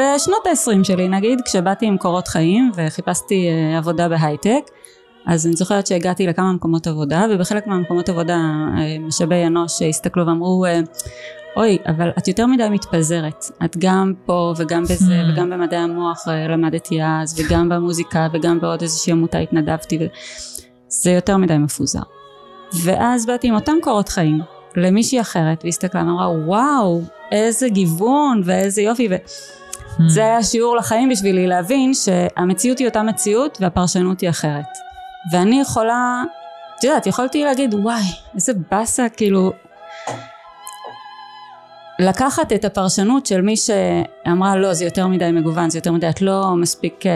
בשנות ה-20 שלי נגיד, כשבאתי עם קורות חיים וחיפשתי אה, עבודה בהייטק, אז אני זוכרת שהגעתי לכמה מקומות עבודה, ובחלק מהמקומות עבודה אה, משאבי אנוש הסתכלו ואמרו, אה, אוי, אבל את יותר מדי מתפזרת. את גם פה וגם בזה Hmm. וגם במדעי המוח למדתי אז, וגם במוזיקה וגם בעוד איזושהי עמותה התנדבתי. ו... זה יותר מדי מפוזר. ואז באתי עם אותם קורות חיים למישהי אחרת, והסתכלה ואמרה, וואו, איזה גיוון ואיזה יופי. ו... Hmm. זה היה שיעור לחיים בשבילי להבין שהמציאות היא אותה מציאות והפרשנות היא אחרת. ואני יכולה, את יודעת, יכולתי להגיד וואי, איזה באסה, כאילו, לקחת את הפרשנות של מי שאמרה לא, זה יותר מדי מגוון, זה יותר מדי, את לא מספיק אה,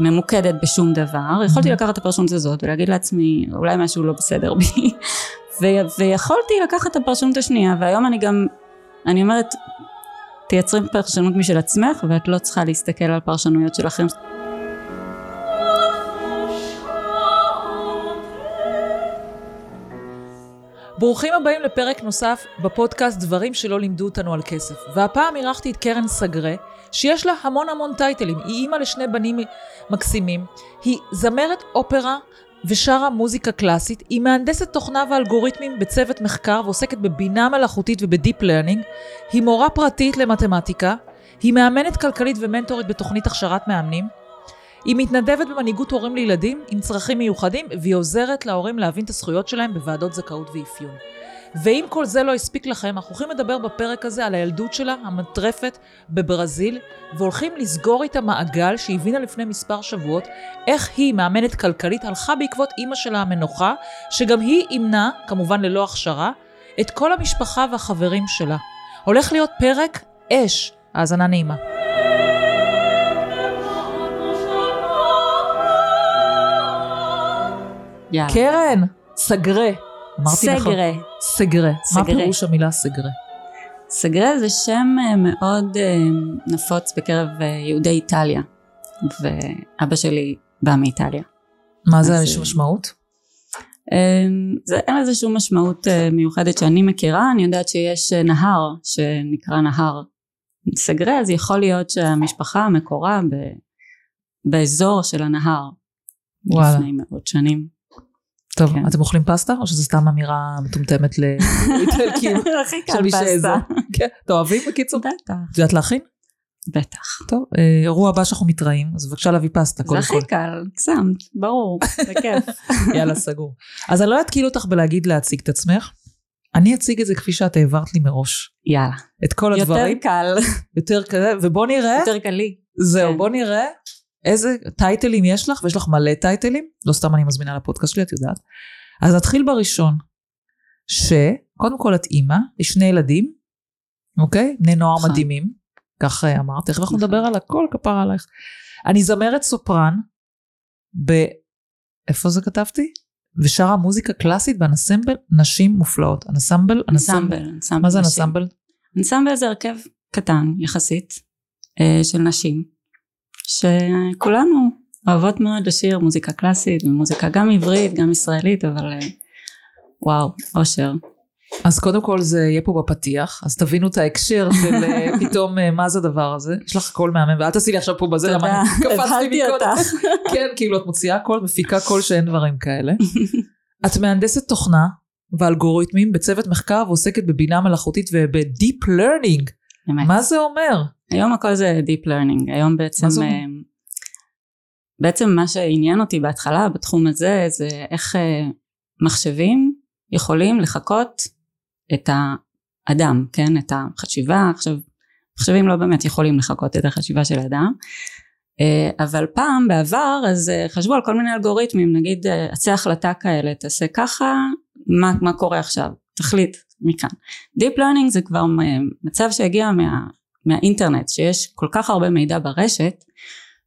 ממוקדת בשום דבר, יכולתי לקחת את הפרשנות הזאת ולהגיד לעצמי, אולי משהו לא בסדר בי, ו- ויכולתי לקחת את הפרשנות השנייה, והיום אני גם, אני אומרת, תייצרי פרשנות משל עצמך ואת לא צריכה להסתכל על פרשנויות של אחרים. ברוכים הבאים לפרק נוסף בפודקאסט דברים שלא לימדו אותנו על כסף. והפעם אירחתי את קרן סגרה, שיש לה המון המון טייטלים. היא אימא לשני בנים מקסימים, היא זמרת אופרה ושרה מוזיקה קלאסית, היא מהנדסת תוכנה ואלגוריתמים בצוות מחקר ועוסקת בבינה מלאכותית וב deep learning, היא מורה פרטית למתמטיקה, היא מאמנת כלכלית ומנטורית בתוכנית הכשרת מאמנים, היא מתנדבת במנהיגות הורים לילדים עם צרכים מיוחדים, והיא עוזרת להורים להבין את הזכויות שלהם בוועדות זכאות ואפיון. ואם כל זה לא הספיק לכם, אנחנו הולכים לדבר בפרק הזה על הילדות שלה, המטרפת, בברזיל, והולכים לסגור איתה מעגל שהבינה לפני מספר שבועות איך היא, מאמנת כלכלית, הלכה בעקבות אימא שלה המנוחה, שגם היא אימנה, כמובן ללא הכשרה, את כל המשפחה והחברים שלה. הולך להיות פרק אש. האזנה נעימה. יאללה. קרן, סגרה. אמרתי נכון. סגרה. סגרה. מה סגרה. פירוש המילה סגרה? סגרה זה שם אה, מאוד אה, נפוץ בקרב אה, יהודי איטליה, ואבא שלי בא מאיטליה. מה זה, יש משמעות? זה אין לזה שום משמעות מיוחדת שאני מכירה, אני יודעת שיש נהר שנקרא נהר סגרה, אז יכול להיות שהמשפחה מקורה ב, באזור של הנהר וואלה. לפני מאות שנים. טוב, כן. אתם אוכלים פסטה, או שזו סתם אמירה מטומטמת לאיטלקים? הכי מי שזה. כן, אתם אוהבים בקיצור? בטח, את יודעת להכין? בטח. טוב, אה, אירוע הבא שאנחנו מתראים, אז בבקשה להביא פסטה זה קודם הכי כל. קל, הגזמת, ברור, בכיף. יאללה, סגור. אז אני לא אתקיל אותך בלהגיד להציג את עצמך. אני אציג את זה כפי שאת העברת לי מראש. יאללה. את כל יותר הדברים. קל, יותר כזה, ובוא נראה. יותר קלי. זהו, כן. בוא נראה איזה טייטלים יש לך, ויש לך מלא טייטלים, לא סתם אני מזמינה לפודקאסט שלי, את יודעת. אז נתחיל בראשון, שקודם כל את אימא, יש שני ילדים, אוקיי? בני נוער נכון. מדהימים, כך אה, אמרת, תכף אנחנו נכון. נדבר על הכל, כפרה עלייך. אני זמרת סופרן, ב... איפה זה כתבתי? ושרה מוזיקה קלאסית באנסמבל נשים מופלאות. אנסמבל? אנסמבל, אנסמבל. מה זה. אנסמבל? אנסמבל זה הרכב קטן יחסית אה, של נשים, שכולנו אוהבות מאוד לשיר מוזיקה קלאסית ומוזיקה גם עברית גם ישראלית אבל אה, וואו אושר. אז קודם כל זה יהיה פה בפתיח, אז תבינו את ההקשר של אה, פתאום אה, מה זה הדבר הזה. יש לך קול מהמם, ואל תעשי לי עכשיו פה בזה, למה אני קפצתי מקודם. כן, כאילו את מוציאה קול, מפיקה קול שאין דברים כאלה. את מהנדסת תוכנה ואלגוריתמים בצוות מחקר ועוסקת בבינה מלאכותית וב deep learning. באמת. מה זה אומר? היום הכל זה Deep Learning, היום בעצם, מה? אה, בעצם מה שעניין אותי בהתחלה בתחום הזה זה איך אה, מחשבים יכולים לחקות את האדם, כן, את החשיבה, עכשיו מחשבים לא באמת יכולים לחקות את החשיבה של האדם, אה, אבל פעם בעבר אז חשבו על כל מיני אלגוריתמים, נגיד עצי החלטה כאלה, תעשה ככה, מה, מה קורה עכשיו, תחליט מכאן. Deep Learning זה כבר מצב שהגיע מה, מהאינטרנט שיש כל כך הרבה מידע ברשת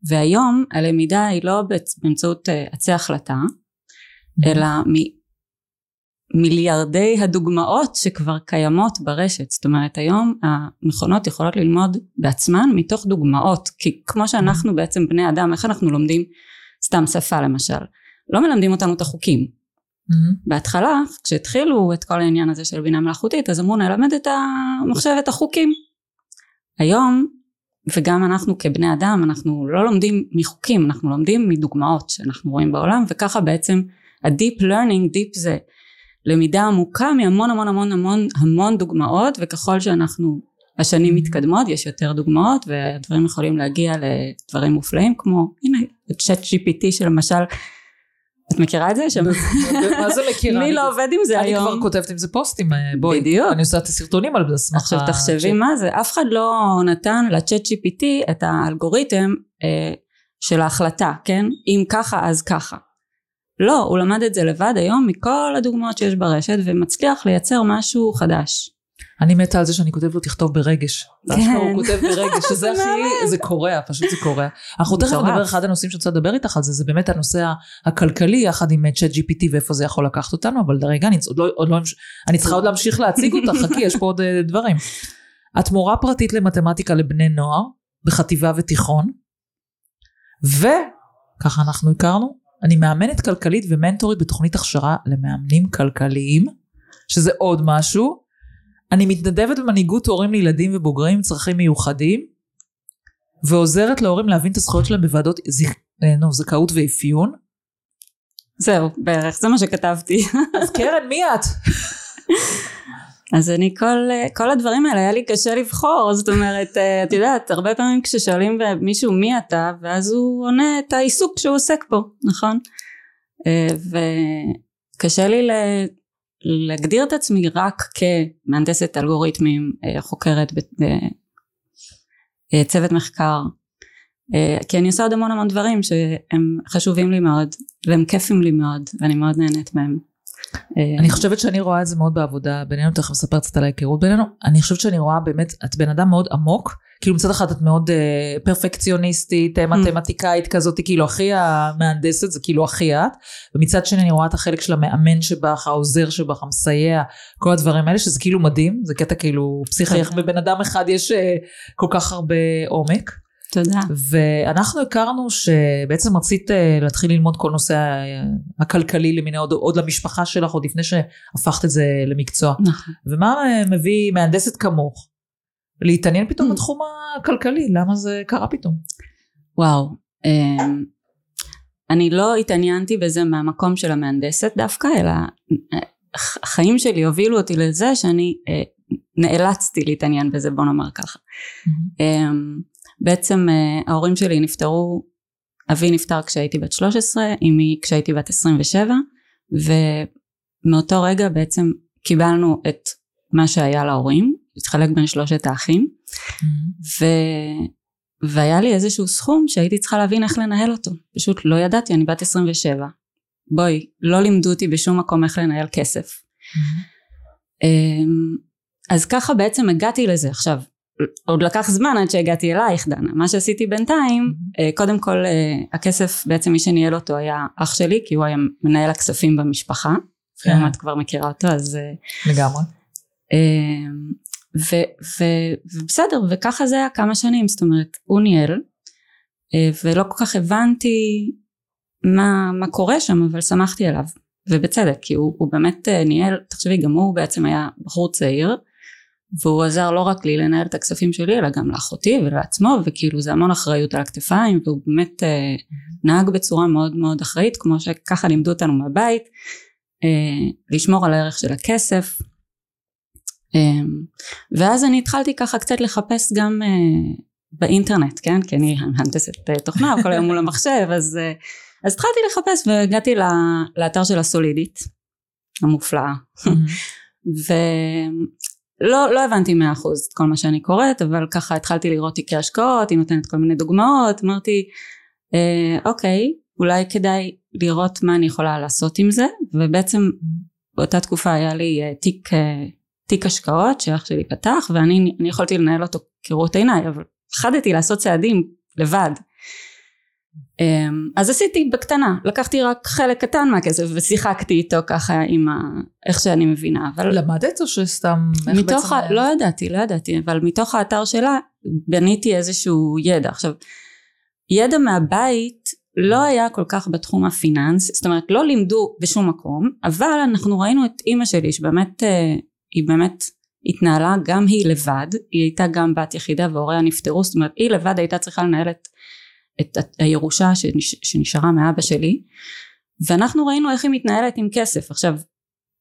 והיום הלמידה היא לא באמצעות אה, עצי החלטה אלא ממיליארדי הדוגמאות שכבר קיימות ברשת. זאת אומרת היום המכונות יכולות ללמוד בעצמן מתוך דוגמאות כי כמו שאנחנו בעצם בני אדם איך אנחנו לומדים סתם שפה למשל? לא מלמדים אותנו את החוקים מהמם. בהתחלה כשהתחילו את כל העניין הזה של בינה מלאכותית אז אמרו נלמד את המחשב את החוקים היום וגם אנחנו כבני אדם אנחנו לא לומדים מחוקים אנחנו לומדים מדוגמאות שאנחנו רואים בעולם וככה בעצם ה-deep learning deep זה למידה עמוקה מהמון המון המון המון המון דוגמאות וככל שאנחנו השנים מתקדמות יש יותר דוגמאות והדברים יכולים להגיע לדברים מופלאים כמו הנה צ'אט GPT שלמשל את מכירה את זה? מה זה מכירה? מי לא עובד עם זה אני היום? כבר כותבת עם זה פוסטים, אה, בואי. בדיוק. אני עושה את הסרטונים על סמך עכשיו תחשבי מה זה אף אחד לא נתן לצ'אט GPT את האלגוריתם אה, של ההחלטה כן אם ככה אז ככה לא הוא למד את זה לבד היום מכל הדוגמאות שיש ברשת ומצליח לייצר משהו חדש אני מתה על זה שאני כותבת לו תכתוב ברגש. כן. הוא כותב ברגש, שזה זה הכי. זה קורע, פשוט זה קורע. אנחנו תכף. נדבר, אחד הנושאים שאני רוצה לדבר איתך על זה, זה באמת הנושא הכלכלי יחד עם צ'אט GPT ואיפה זה יכול לקחת אותנו, אבל רגע, אני, עוד לא, עוד לא, אני צריכה עוד להמשיך להציג אותך, חכי, יש פה עוד אה, דברים. את מורה פרטית למתמטיקה לבני נוער, בחטיבה ותיכון, וככה אנחנו הכרנו, אני מאמנת כלכלית ומנטורית בתוכנית הכשרה למאמנים כלכליים, שזה עוד משהו. אני מתנדבת במנהיגות הורים לילדים ובוגרים עם צרכים מיוחדים, ועוזרת להורים להבין את הזכויות שלהם בוועדות זכ... אה, נו, זכאות ואפיון. זהו בערך זה מה שכתבתי אז קרן, מי את? אז אני כל, כל הדברים האלה היה לי קשה לבחור זאת אומרת אה, את יודעת הרבה פעמים כששואלים מישהו מי אתה ואז הוא עונה את העיסוק שהוא עוסק בו נכון אה, וקשה לי להגדיר את עצמי רק כמהנדסת אלגוריתמים אה, חוקרת בצוות מחקר אה, כי אני עושה עוד המון המון דברים שהם חשובים לי מאוד והם כיפים לי מאוד ואני מאוד נהנית מהם. אה, אני חושבת שאני רואה את זה מאוד בעבודה בינינו, תכף נספר קצת על ההיכרות בינינו. אני חושבת שאני רואה באמת, את בן אדם מאוד עמוק, כאילו מצד אחד את מאוד אה, פרפקציוניסטית, אה, מתמטיקאית כזאת, כאילו הכי המהנדסת, זה כאילו הכי את, ומצד שני אני רואה את החלק של המאמן שבך, העוזר שבך, המסייע, כל הדברים האלה, שזה כאילו מדהים, זה קטע כאילו פסיכי, איך בבן אדם אחד יש אה, כל כך הרבה עומק. תודה ואנחנו הכרנו שבעצם רצית אה, להתחיל ללמוד כל נושא ה- הכלכלי למיני עוד, עוד למשפחה שלך עוד לפני שהפכת את זה למקצוע. נכון ומה אה, מביא מהנדסת כמוך להתעניין Mm. פתאום בתחום הכלכלי? למה זה קרה פתאום? וואו, אמ, אני לא התעניינתי בזה מהמקום של המהנדסת דווקא, אלא אה, הח- החיים שלי הובילו אותי לזה שאני אה, נאלצתי להתעניין בזה, בוא נאמר ככה. אמ, בעצם אה, ההורים שלי נפטרו, אבי נפטר כשהייתי בת 13, אמי כשהייתי בת 27, ומאותו רגע בעצם קיבלנו את מה שהיה להורים, התחלק בין שלושת האחים. ו... והיה לי איזשהו סכום שהייתי צריכה להבין איך לנהל אותו. פשוט לא ידעתי אני בת 27 בואי לא לימדו אותי בשום מקום איך לנהל כסף. אמ, אז ככה בעצם הגעתי לזה. עכשיו עוד לקח זמן עד שהגעתי אלייך דנה. מה שעשיתי בינתיים אה, קודם כל אה, הכסף בעצם מי שניהל אותו היה אח שלי כי הוא היה מנהל הכספים במשפחה. כן. אם את כבר מכירה אותו אז אה, לגמרי. ובסדר וככה זה היה כמה שנים. זאת אומרת הוא ניהל ולא כל כך הבנתי מה, מה קורה שם אבל שמחתי עליו. ובצדק כי הוא, הוא באמת ניהל תחשבי גם הוא בעצם היה בחור צעיר והוא עזר לא רק לי לנהל את הכספים שלי אלא גם לאחותי ולעצמו וכאילו זה המון אחריות על הכתפיים והוא באמת אה, נהג בצורה מאוד מאוד אחראית כמו שככה לימדו אותנו מהבית אה, לשמור על הערך של הכסף. אמ, ואז אני התחלתי ככה קצת לחפש גם אה, באינטרנט כן? כי אני מהנדסת אה, תוכנה כל היום מול המחשב אז, אה, אז התחלתי לחפש והגעתי ל- לאתר של הסולידית המופלאה. ולא לא הבנתי מאה אחוז את כל מה שאני קוראת אבל ככה התחלתי לראות תיקי השקעות היא נותנת כל מיני דוגמאות אמרתי אה, אוקיי אולי כדאי לראות מה אני יכולה לעשות עם זה ובעצם באותה תקופה היה לי אה, תיק אה, תיק השקעות שאח שלי פתח ואני אני יכולתי לנהל אותו כראות עיניי אבל פחדתי לעשות צעדים לבד אז עשיתי בקטנה לקחתי רק חלק קטן מהכסף ושיחקתי איתו ככה עם ה... איך שאני מבינה אבל למדת או שסתם... מתוך ה... לא ידעתי לא ידעתי אבל מתוך האתר שלה בניתי איזשהו ידע. עכשיו ידע מהבית לא היה כל כך בתחום הפיננס זאת אומרת לא לימדו בשום מקום אבל אנחנו ראינו את אימא שלי שבאמת אה, היא באמת התנהלה גם היא לבד, היא הייתה גם בת יחידה והוריה נפטרו, זאת אומרת היא לבד הייתה צריכה לנהל את, את הירושה שנש, שנשארה מאבא שלי ואנחנו ראינו איך היא מתנהלת עם כסף. עכשיו,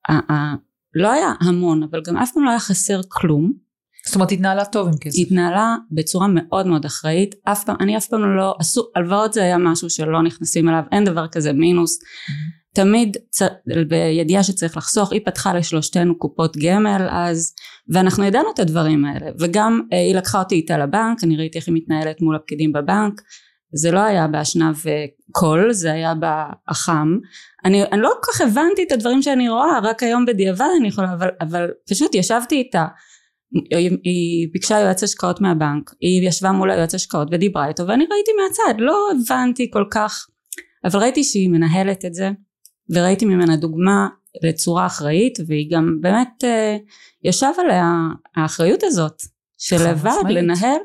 ה, ה, לא היה המון אבל גם אף פעם לא היה חסר כלום. זאת אומרת התנהלה טוב עם כסף. התנהלה בצורה מאוד מאוד אחראית, אף פעם, אני אף פעם לא, עשו, הלוואות זה היה משהו שלא נכנסים אליו, אין דבר כזה מינוס. Mm-hmm. תמיד צ... בידיעה שצריך לחסוך, היא פתחה לשלושתנו קופות גמל אז, ואנחנו ידענו את הדברים האלה, וגם אה, היא לקחה אותי איתה לבנק, אני ראיתי איך היא מתנהלת מול הפקידים בבנק, זה לא היה באשנב אה, קול, זה היה באח"ם, אני, אני לא כל כך הבנתי את הדברים שאני רואה, רק היום בדיעבד אני יכולה, אבל, אבל פשוט ישבתי איתה, היא, היא ביקשה יועץ השקעות מהבנק, היא ישבה מול היועץ השקעות ודיברה איתו, ואני ראיתי מהצד, לא הבנתי כל כך, אבל ראיתי שהיא מנהלת את זה, וראיתי ממנה דוגמה לצורה אחראית והיא גם באמת אה, ישב עליה האחריות הזאת של לבד לנהל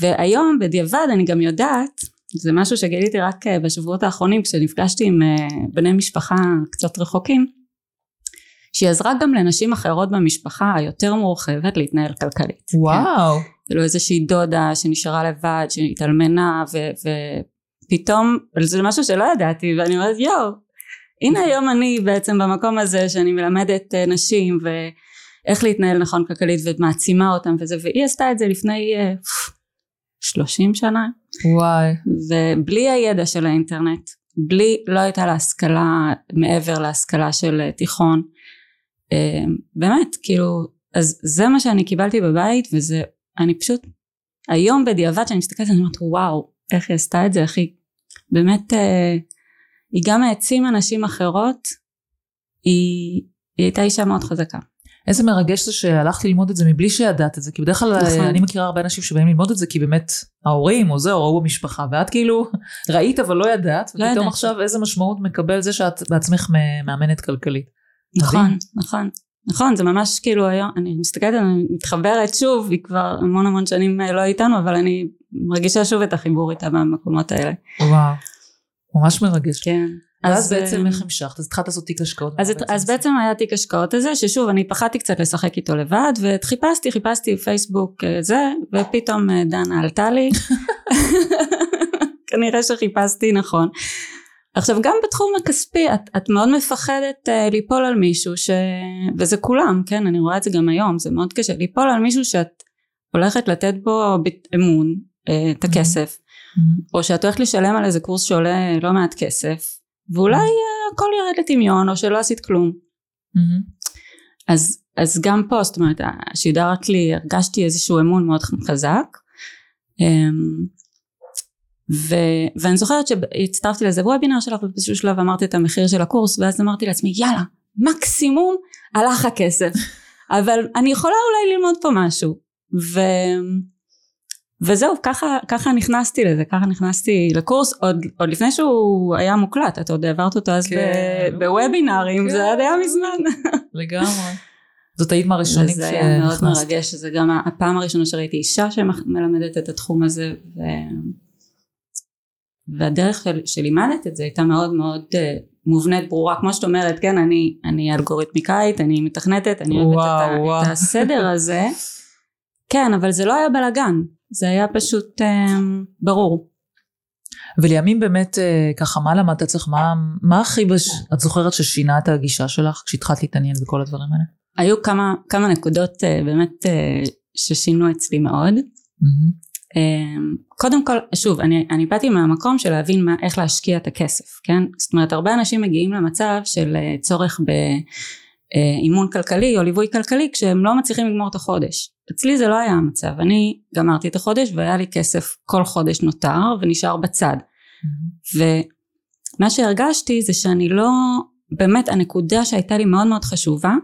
והיום בדיעבד אני גם יודעת זה משהו שגיליתי רק אה, בשבועות האחרונים כשנפגשתי עם אה, בני משפחה קצת רחוקים שהיא עזרה גם לנשים אחרות במשפחה היותר מורחבת להתנהל כלכלית. וואו. כן. כאילו איזושהי דודה שנשארה לבד, שהתאלמנה ו- ופתאום, זה משהו שלא ידעתי ואני אומרת יואו הנה היום אני בעצם במקום הזה שאני מלמדת אה, נשים ואיך להתנהל נכון כלכלית ומעצימה אותם וזה והיא עשתה את זה לפני אה, שלושים שנה. וואי. ובלי הידע של האינטרנט בלי לא הייתה לה השכלה מעבר להשכלה של אה, תיכון. באמת כאילו אז זה מה שאני קיבלתי בבית וזה אני פשוט היום בדיעבד שאני מסתכלת אני אומרת וואו איך היא עשתה את זה איך היא באמת היא גם העצימה נשים אחרות, היא, היא הייתה אישה מאוד חזקה. איזה מרגש זה שהלכת ללמוד את זה מבלי שידעת את זה, כי בדרך כלל נכון. אני מכירה הרבה אנשים שבאים ללמוד את זה כי באמת ההורים או זה או ראו במשפחה, ואת כאילו ראית אבל לא ידעת, לא ופתאום ידעת. עכשיו איזה משמעות מקבל זה שאת בעצמך מאמנת כלכלית. נכון, מדהים. נכון. נכון, זה ממש כאילו היום, אני מסתכלת, אני מתחברת שוב, היא כבר המון המון שנים לא איתנו, אבל אני מרגישה שוב את החיבור איתה במקומות האלה. וואו. ממש מרגש. כן. אז בעצם אה, איך המשכת? אז התחלת לעשות תיק השקעות. אז, בעצם, אז בעצם היה תיק השקעות הזה, ששוב אני פחדתי קצת לשחק איתו לבד, וחיפשתי, חיפשתי פייסבוק אה, זה, ופתאום אה, דנה עלתה לי. כנראה שחיפשתי נכון. עכשיו גם בתחום הכספי את, את מאוד מפחדת uh, ליפול על מישהו ש... וזה כולם כן אני רואה את זה גם היום זה מאוד קשה ליפול על מישהו שאת הולכת לתת בו אמון uh, את הכסף mm-hmm. או שאת הולכת לשלם על איזה קורס שעולה לא מעט כסף ואולי mm-hmm. הכל ירד לטמיון או שלא עשית כלום. אז, אז גם פה זאת אומרת שידרת לי הרגשתי איזשהו אמון מאוד חזק אמ, ו, ואני זוכרת שהצטרפתי לאיזה וובינר שלך ובאיזשהו שלב אמרתי את המחיר של הקורס ואז אמרתי לעצמי יאללה מקסימום הלך הכסף אבל אני יכולה אולי ללמוד פה משהו ו... וזהו ככה ככה נכנסתי לזה ככה נכנסתי לקורס עוד עוד לפני שהוא היה מוקלט את עוד העברת אותו אז כן. בוובינרים כן. זה עד היה מזמן לגמרי זאת היית מהראשונים שנכנסת. זה היה מאוד מרגש זה גם הפעם הראשונה שראיתי אישה שמלמדת את התחום הזה ו... והדרך של, שלימדת את זה הייתה מאוד מאוד uh, מובנית ברורה כמו שאת אומרת כן אני אני אלגוריתמיקאית אני מתכנתת אני אוהבת את, את הסדר הזה כן אבל זה לא היה בלאגן זה היה פשוט אה, ברור. ולימים באמת אה, ככה מה למדת אצלך מה, מה הכי בש... את זוכרת ששינה את הגישה שלך כשהתחלת להתעניין בכל הדברים האלה? היו כמה, כמה נקודות אה, באמת אה, ששינו אצלי מאוד. Mm-hmm. קודם כל שוב אני, אני באתי מהמקום של להבין מה, איך להשקיע את הכסף כן זאת אומרת הרבה אנשים מגיעים למצב של צורך באימון כלכלי או ליווי כלכלי כשהם לא מצליחים לגמור את החודש אצלי זה לא היה המצב. אני גמרתי את החודש והיה לי כסף כל חודש נותר ונשאר בצד. mm-hmm. ומה שהרגשתי זה שאני לא באמת הנקודה שהייתה לי מאוד מאוד חשובה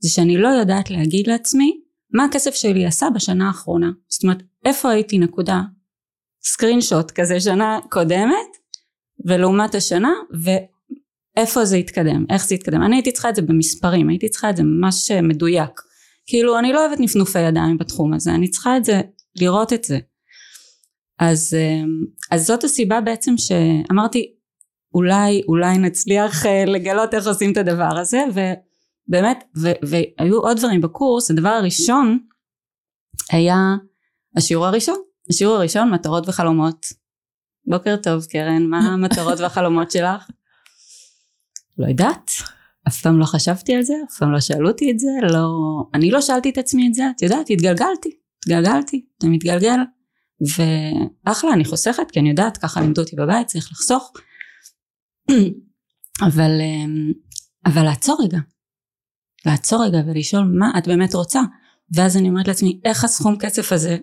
זה שאני לא יודעת להגיד לעצמי מה הכסף שלי עשה בשנה האחרונה. זאת אומרת איפה הייתי נקודה סקרין שוט כזה שנה קודמת ולעומת השנה ואיפה זה התקדם איך זה התקדם. אני הייתי צריכה את זה במספרים הייתי צריכה את זה ממש מדויק כאילו אני לא אוהבת נפנופי ידיים בתחום הזה אני צריכה את זה לראות את זה אז, אמ, אז זאת הסיבה בעצם שאמרתי אולי אולי נצליח אה, לגלות איך עושים את הדבר הזה ו, באמת, ו- והיו עוד דברים בקורס, הדבר הראשון היה השיעור הראשון. השיעור הראשון, מטרות וחלומות. בוקר טוב קרן, מה המטרות והחלומות שלך? לא יודעת, אף פעם לא חשבתי על זה, אף פעם לא שאלו אותי את זה, לא... אני לא שאלתי את עצמי את זה, את יודעת, התגלגלתי, התגלגלתי, זה מתגלגל, ואחלה, אני חוסכת, כי אני יודעת, ככה לימדו אותי בבית, צריך לחסוך. אבל, אמ, אבל לעצור רגע, לעצור רגע ולשאול מה את באמת רוצה, ואז אני אומרת לעצמי, איך הסכום כסף הזה,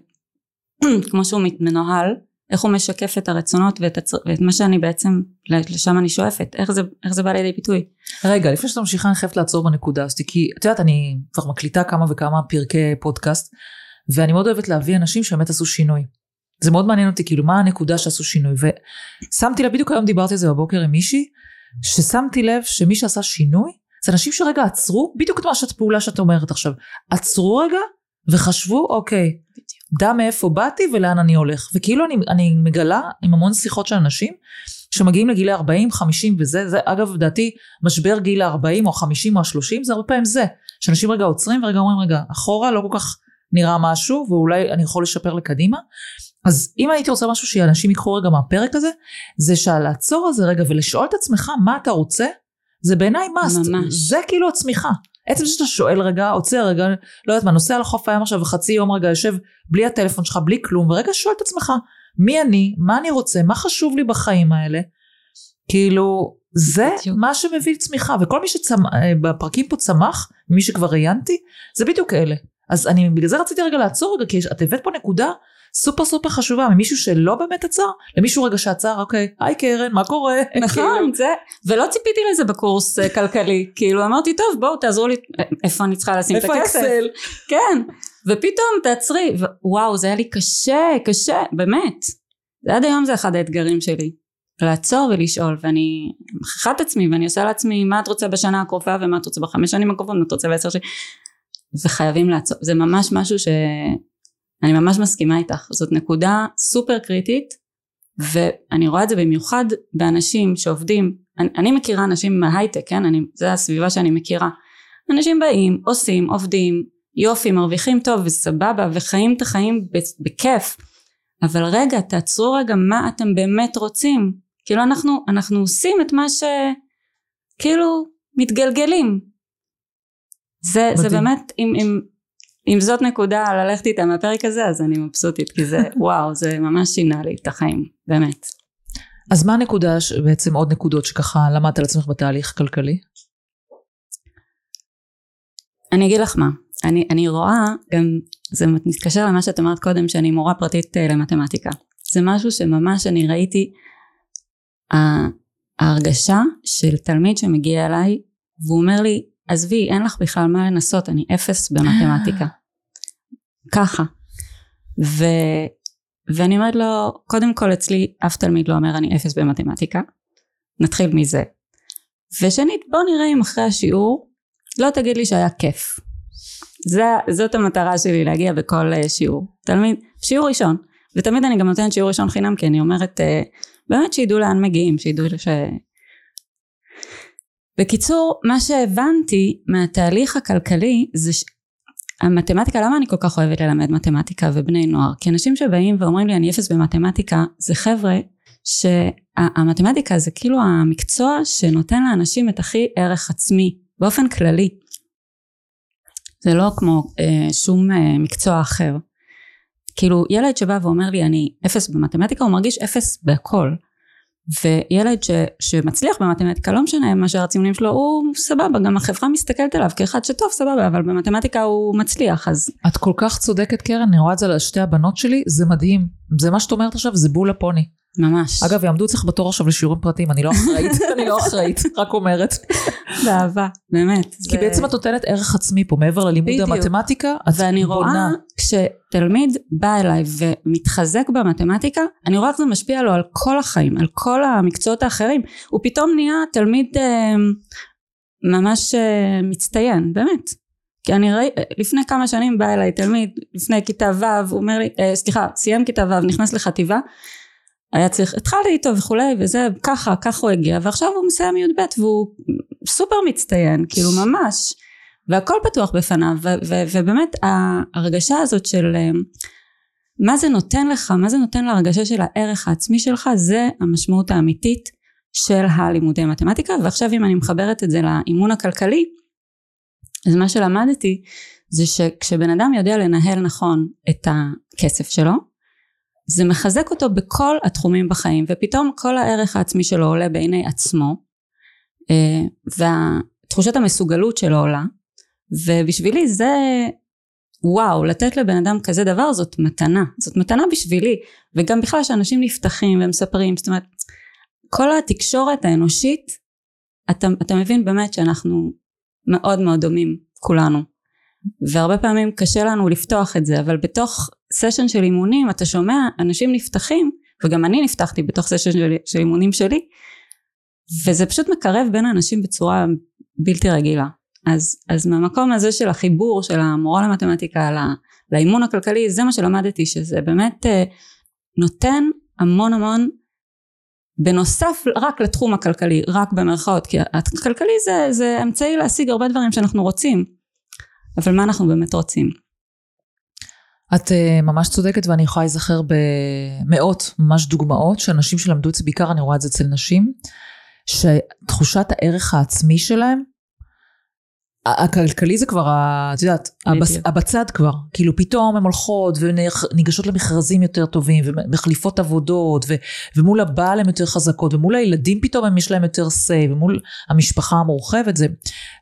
כמו שהוא מנוהל, איך הוא משקף את הרצונות ואת, הצ... ואת מה שאני בעצם, לשם אני שואפת, איך זה, איך זה בא לידי ביטוי. רגע, לפני שאתה ממשיכה אני חייבת לעצור בנקודה הזאת, כי את יודעת, אני כבר מקליטה כמה וכמה פרקי פודקאסט, ואני מאוד אוהבת להביא אנשים שבאמת עשו שינוי. זה מאוד מעניין אותי, כאילו, מה הנקודה שעשו שינוי, ושמתי לב, בדיוק היום דיברתי על זה בבוקר עם מישהי, ששמתי לב שמי שעשה שינוי, זה אנשים שרגע עצרו, בדיוק את מה שאת פעולה שאת אומרת עכשיו, עצרו רגע וחשבו, אוקיי, דע מאיפה באתי ולאן אני הולך. וכאילו אני, אני מגלה עם המון שיחות של אנשים שמגיעים לגילי 40, 50 וזה, זה אגב לדעתי משבר גיל ה-40 או 50 או ה-30 זה הרבה פעמים זה, שאנשים רגע עוצרים ורגע אומרים רגע אחורה לא כל כך נראה משהו ואולי אני יכול לשפר לקדימה. אז אם הייתי רוצה משהו שאנשים ייקחו רגע מהפרק הזה, זה שלעצור על זה רגע ולשאול את עצמך מה אתה רוצה, זה בעיניי must, ממש. זה כאילו הצמיחה. עצם שאתה שואל רגע, עוצר רגע, לא יודעת מה, נוסע לחוף הים עכשיו וחצי יום רגע יושב בלי הטלפון שלך, בלי כלום, ורגע שואל את עצמך, מי אני, מה אני רוצה, מה חשוב לי בחיים האלה, כאילו, זה בדיוק. מה שמביא צמיחה, וכל מי שבפרקים אה, פה צמח, מי שכבר ראיינתי, זה בדיוק אלה. אז אני בגלל זה רציתי רגע לעצור רגע, כי את הבאת פה נקודה סופר סופר חשובה ממישהו שלא באמת עצר למישהו רגע שעצר אוקיי היי קרן מה קורה? נכון כאילו. זה ולא ציפיתי לזה בקורס אה, כלכלי. כאילו אמרתי טוב בואו תעזרו לי. איפה אני צריכה לשים את הכסף? אקסל? כן. ופתאום תעצרי וואו זה היה לי קשה קשה באמת. עד היום זה אחד האתגרים שלי. לעצור ולשאול ואני מכריחה את עצמי ואני עושה לעצמי מה את רוצה בשנה הקרובה ומה את רוצה בחמש שנים הקרובות ומה את רוצה בעשר שנים? וחייבים לעצור. זה ממש משהו ש... אני ממש מסכימה איתך. זאת נקודה סופר קריטית ואני רואה את זה במיוחד באנשים שעובדים. אני, אני מכירה אנשים מההייטק כן? אני, זה הסביבה שאני מכירה. אנשים באים עושים עובדים יופי מרוויחים טוב וסבבה וחיים את החיים בכיף. אבל רגע תעצרו רגע מה אתם באמת רוצים. כאילו אנחנו אנחנו עושים את מה שכאילו מתגלגלים. זה, זה באמת אם, אם אם זאת נקודה ללכת איתה מהפרק הזה אז אני מבסוטית כי זה וואו זה ממש שינה לי את החיים באמת. אז מה הנקודה בעצם עוד נקודות שככה למדת על עצמך בתהליך כלכלי? אני אגיד לך מה אני, אני רואה גם זה מתקשר למה שאת אמרת קודם שאני מורה פרטית אה, למתמטיקה זה משהו שממש אני ראיתי ההרגשה של תלמיד שמגיע אליי והוא אומר לי עזבי אין לך בכלל מה לנסות אני אפס במתמטיקה. ככה. ו, ואני אומרת לו קודם כל אצלי אף תלמיד לא אומר אני אפס במתמטיקה. נתחיל מזה. ושנית בוא נראה אם אחרי השיעור לא תגיד לי שהיה כיף. זה, זאת המטרה שלי להגיע בכל uh, שיעור. תלמיד שיעור ראשון. ותמיד אני גם נותנת שיעור ראשון חינם כי אני אומרת uh, באמת שידעו לאן מגיעים שידעו ש... בקיצור מה שהבנתי מהתהליך הכלכלי זה ש... המתמטיקה למה אני כל כך אוהבת ללמד מתמטיקה ובני נוער? כי אנשים שבאים ואומרים לי אני אפס במתמטיקה זה חבר'ה שהמתמטיקה זה כאילו המקצוע שנותן לאנשים את הכי ערך עצמי באופן כללי. זה לא כמו אה, שום אה, מקצוע אחר. כאילו ילד שבא ואומר לי אני אפס במתמטיקה הוא מרגיש אפס בהכל וילד ש, שמצליח במתמטיקה לא משנה מה שהציונים שלו הוא סבבה גם החברה מסתכלת עליו כאחד שטוב סבבה אבל במתמטיקה הוא מצליח אז את כל כך צודקת קרן אני רואה את זה על שתי הבנות שלי זה מדהים. זה מה שאת אומרת עכשיו זה בול הפוני ממש. אגב, יעמדו אצלך בתור עכשיו לשיעורים פרטיים, אני לא אחראית, אני לא אחראית, רק אומרת. באהבה, באמת. כי בעצם את נותנת ערך עצמי פה, מעבר ללימוד המתמטיקה, את בונה. ואני רואה, כשתלמיד בא אליי ומתחזק במתמטיקה, אני רואה איך זה משפיע לו על כל החיים, על כל המקצועות האחרים. הוא פתאום נהיה תלמיד אה, ממש אה, מצטיין, באמת. כי אני ראי, לפני כמה שנים בא אליי תלמיד, לפני כיתה ו', הוא אומר לי, אה, סליחה, סיים כיתה ו', נכנס לחטיבה, היה צריך, התחלתי איתו וכולי וזה ככה, ככה הוא הגיע ועכשיו הוא מסיים י"ב והוא סופר מצטיין, כאילו ממש. והכל פתוח בפניו ובאמת ההרגשה הזאת של אה, מה זה נותן לך מה זה נותן להרגשה של הערך העצמי שלך זה המשמעות האמיתית של הלימודי מתמטיקה ועכשיו אם אני מחברת את זה לאימון הכלכלי אז מה שלמדתי זה שכשבן אדם יודע לנהל נכון את הכסף שלו זה מחזק אותו בכל התחומים בחיים ופתאום כל הערך העצמי שלו עולה בעיני עצמו אה, ותחושת המסוגלות שלו עולה ובשבילי זה וואו לתת לבן אדם כזה דבר זאת מתנה זאת מתנה בשבילי וגם בכלל שאנשים נפתחים ומספרים זאת אומרת כל התקשורת האנושית אתה, אתה מבין באמת שאנחנו מאוד מאוד דומים כולנו והרבה פעמים קשה לנו לפתוח את זה אבל בתוך סשן של אימונים אתה שומע אנשים נפתחים וגם אני נפתחתי בתוך סשן של, של אימונים שלי וזה פשוט מקרב בין האנשים בצורה בלתי רגילה. אז, אז מהמקום הזה של החיבור של המורה למתמטיקה לא, לאימון הכלכלי זה מה שלמדתי שזה באמת אה, נותן המון המון בנוסף רק לתחום הכלכלי רק במרכאות כי הכלכלי זה, זה אמצעי להשיג הרבה דברים שאנחנו רוצים אבל מה אנחנו באמת רוצים? את uh, ממש צודקת ואני יכולה להיזכר במאות ממש דוגמאות שאנשים שלמדו את זה בעיקר אני רואה את זה אצל נשים שתחושת הערך העצמי שלהם הכלכלי זה כבר, את יודעת, הבס, הבצד כבר. כאילו פתאום הן הולכות וניגשות למכרזים יותר טובים ומחליפות עבודות ו, ומול הבעל הן יותר חזקות ומול הילדים פתאום הם יש להם יותר say ומול המשפחה המורחבת זה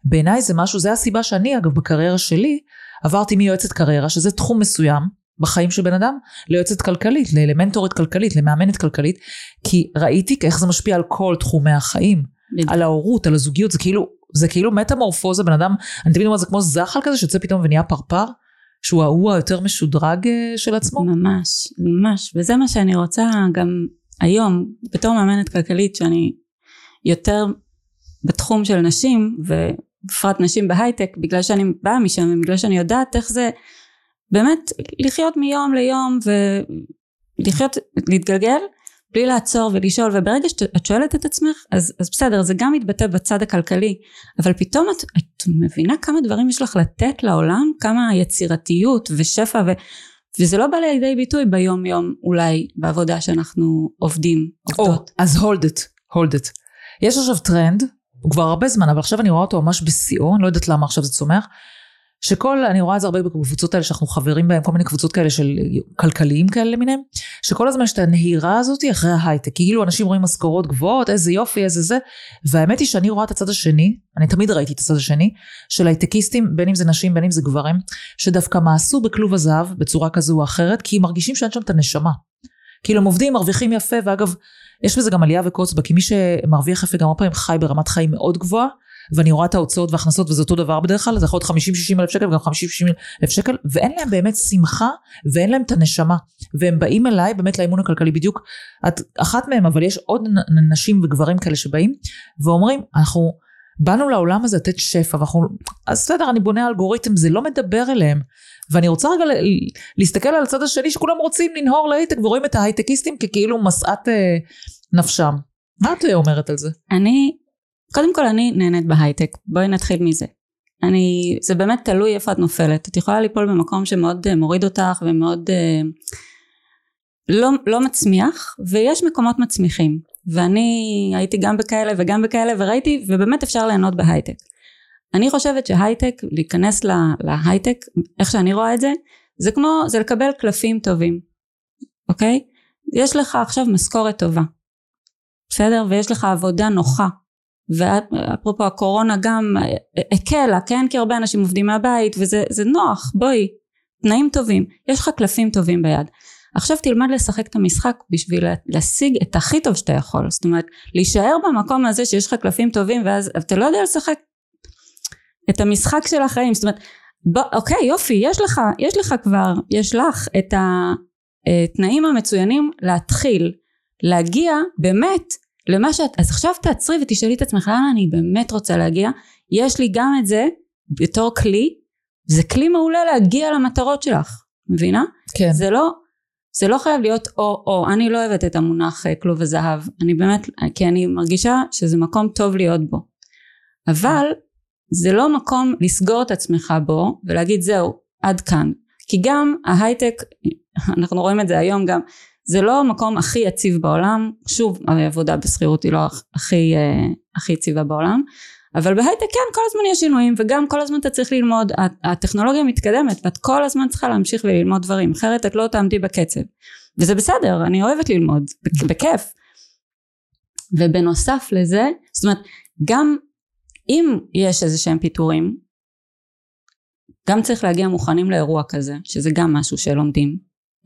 בעיניי זה משהו, זה הסיבה שאני אגב בקריירה שלי עברתי מיועצת קריירה שזה תחום מסוים בחיים של בן אדם ליועצת כלכלית, למנטורית כלכלית, למאמנת כלכלית כי ראיתי איך זה משפיע על כל תחומי החיים. על ההורות, על הזוגיות, זה כאילו זה כאילו מטמורפוזה, בן אדם, אני תמיד אומרת, זה כמו זחל כזה שיוצא פתאום ונהיה פרפר, שהוא ההוא היותר משודרג אה, של עצמו. ממש, ממש, וזה מה שאני רוצה גם היום, בתור מאמנת כלכלית, שאני יותר בתחום של נשים, ובפרט נשים בהייטק, בגלל שאני באה משם, ובגלל שאני יודעת איך זה באמת לחיות מיום ליום, ולחיות, להתגלגל, בלי לעצור ולשאול וברגע שאת שואלת את עצמך אז, אז בסדר זה גם מתבטא בצד הכלכלי אבל פתאום את, את מבינה כמה דברים יש לך לתת לעולם כמה יצירתיות ושפע ו, וזה לא בא לידי ביטוי ביום יום אולי בעבודה שאנחנו עובדים עובדות. Oh, אז hold it, hold it. יש עכשיו טרנד הוא כבר הרבה זמן אבל עכשיו אני רואה אותו ממש בשיאו אני לא יודעת למה עכשיו זה צומח שכל, אני רואה את זה הרבה בקבוצות האלה שאנחנו חברים בהן, כל מיני קבוצות כאלה של כלכליים כאלה למיניהם, שכל הזמן יש את הנהירה הזאת אחרי ההייטק, כאילו אנשים רואים משכורות גבוהות, איזה יופי, איזה זה, והאמת היא שאני רואה את הצד השני, אני תמיד ראיתי את הצד השני, של הייטקיסטים, בין אם זה נשים, בין אם זה גברים, שדווקא מאסו בכלוב הזהב בצורה כזו או אחרת, כי הם מרגישים שאין שם את הנשמה. כאילו הם עובדים, מרוויחים יפה, ואגב, יש בזה גם עלייה וקוץ בה, כי מי שמרוויח יפה גם הרבה פעמים חי ברמת חיים מאוד גבוהה, ואני רואה את ההוצאות וההכנסות וזה אותו דבר בדרך כלל, זה יכול להיות 50-60 אלף שקל וגם 50-60 אלף שקל, ואין להם באמת שמחה ואין להם את הנשמה. והם באים אליי באמת לאימון הכלכלי בדיוק, את אחת מהם, אבל יש עוד נשים וגברים כאלה שבאים ואומרים, אנחנו באנו לעולם הזה לתת שפע, ואנחנו, אז בסדר, אני בונה אלגוריתם, זה לא מדבר אליהם. ואני רוצה רגע להסתכל על הצד השני שכולם רוצים לנהור להייטק ורואים את ההייטקיסטים ככאילו משאת אה, נפשם. מה את אומרת על זה? אני קודם כל אני נהנית בהייטק, בואי נתחיל מזה. אני, זה באמת תלוי איפה את נופלת. את יכולה ליפול במקום שמאוד uh, מוריד אותך ומאוד uh, לא, לא מצמיח, ויש מקומות מצמיחים. ואני הייתי גם בכאלה וגם בכאלה וראיתי, ובאמת אפשר ליהנות בהייטק. אני חושבת שהייטק, להיכנס לה, להייטק, איך שאני רואה את זה, זה כמו, זה לקבל קלפים טובים, אוקיי? יש לך עכשיו משכורת טובה, בסדר? ויש לך עבודה נוחה. ואפרופו הקורונה גם הקלה כן? כי הרבה אנשים עובדים מהבית וזה נוח בואי תנאים טובים יש לך קלפים טובים ביד. עכשיו תלמד לשחק את המשחק בשביל להשיג את הכי טוב שאתה יכול. זאת אומרת להישאר במקום הזה שיש לך קלפים טובים ואז אתה לא יודע לשחק את המשחק של החיים. זאת אומרת בוא, אוקיי יופי יש לך יש לך כבר יש לך את התנאים המצוינים להתחיל להגיע באמת למה שאת, אז עכשיו תעצרי ותשאלי את עצמך לאן אני באמת רוצה להגיע, יש לי גם את זה בתור כלי, זה כלי מעולה להגיע למטרות שלך, מבינה? כן. זה לא, זה לא חייב להיות או או, אני לא אוהבת את המונח אה, כלוב הזהב, אני באמת, כי אני מרגישה שזה מקום טוב להיות בו, אבל זה לא מקום לסגור את עצמך בו ולהגיד זהו עד כאן. כי גם ההייטק אנחנו רואים את זה היום גם זה לא המקום הכי יציב בעולם. שוב העבודה בשכירות היא לא הכי, אה, הכי יציבה בעולם. אבל בהייטק כן כל הזמן יש שינויים וגם כל הזמן אתה צריך ללמוד. הטכנולוגיה מתקדמת ואת כל הזמן צריכה להמשיך וללמוד דברים אחרת את לא תעמדי בקצב. וזה בסדר אני אוהבת ללמוד בכיף. ובנוסף לזה זאת אומרת גם אם יש איזה שהם פיטורים גם צריך להגיע מוכנים לאירוע כזה שזה גם משהו שלומדים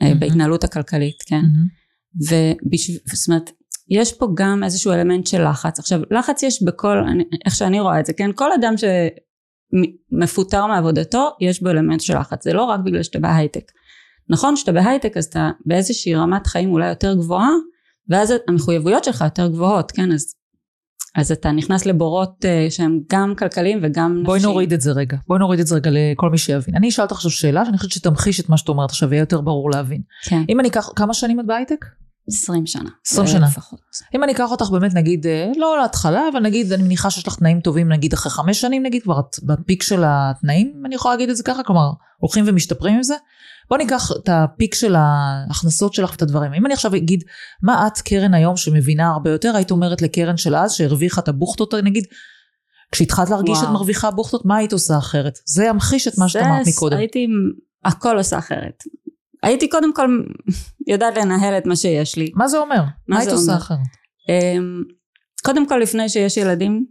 mm-hmm. בהתנהלות הכלכלית כן? mm-hmm. ובשביל זאת אומרת יש פה גם איזשהו אלמנט של לחץ. עכשיו לחץ יש בכל אני, איך שאני רואה את זה כן? כל אדם שמפוטר מעבודתו יש בו אלמנט של לחץ. זה לא רק בגלל שאתה בהייטק. נכון שאתה בהייטק אז אתה באיזושהי רמת חיים אולי יותר גבוהה ואז המחויבויות שלך יותר גבוהות כן? אז אז אתה נכנס לבורות uh, שהם גם כלכליים וגם נפשיים. בואי נוריד את זה רגע. בואי נוריד את זה רגע לכל מי שיבין. אני אשאל אותך עכשיו שאלה שאני חושבת שתמחיש את מה שאת אומרת עכשיו, יהיה יותר ברור להבין. כן. אם אני אקח, כמה שנים את בהייטק? 20 שנה. 20 שנה. לפחות. אם אני אקח אותך באמת נגיד, אה, לא להתחלה, אבל נגיד, אני מניחה שיש לך תנאים טובים נגיד אחרי חמש שנים נגיד, כבר את בפיק של התנאים, אני יכולה להגיד את זה ככה, כלומר, הולכים ומשתפרים עם זה. בוא ניקח את הפיק של ההכנסות שלך ואת הדברים. אם אני עכשיו אגיד, מה את קרן היום שמבינה הרבה יותר, היית אומרת לקרן של אז שהרוויחה את הבוכטות נגיד, כשהתחלת להרגיש שאת מרוויחה בוכטות, מה היית עושה אחרת? זה ימחיש את מה שאת אמרת מקודם. הייתי הכל עושה אחרת. הייתי קודם כל יודעת לנהל את מה שיש לי. מה זה אומר? מה, מה היית עושה אחרת? אמ, קודם כל לפני שיש ילדים,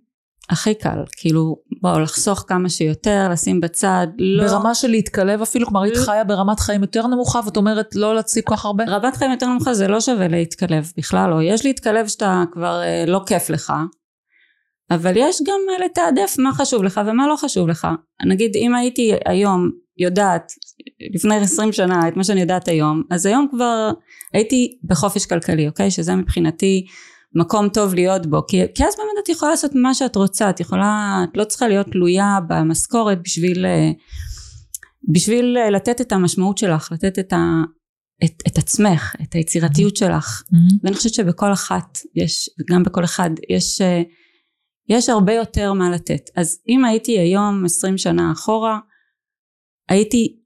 הכי קל, כאילו בואו לחסוך כמה שיותר, לשים בצד, לא... ברמה של להתקלב אפילו, כלומר היית חיה ברמת חיים יותר נמוכה ואת אומרת לא להציג כל כך הרבה? רמת חיים יותר נמוכה זה לא שווה להתקלב, בכלל לא. יש להתקלב שאתה כבר אה, לא כיף לך, אבל יש גם אה, לתעדף מה חשוב לך ומה לא חשוב לך. נגיד אם הייתי היום יודעת לפני עשרים שנה את מה שאני יודעת היום, אז היום כבר הייתי בחופש כלכלי, אוקיי? שזה מבחינתי מקום טוב להיות בו כי, כי אז באמת את יכולה לעשות מה שאת רוצה את יכולה את לא צריכה להיות תלויה במשכורת בשביל אה, בשביל אה, לתת את המשמעות שלך לתת את, ה, את, את עצמך את היצירתיות שלך. Mm-hmm. ואני חושבת שבכל אחת יש גם בכל אחד יש אה, יש הרבה יותר מה לתת. אז אם הייתי היום עשרים שנה אחורה הייתי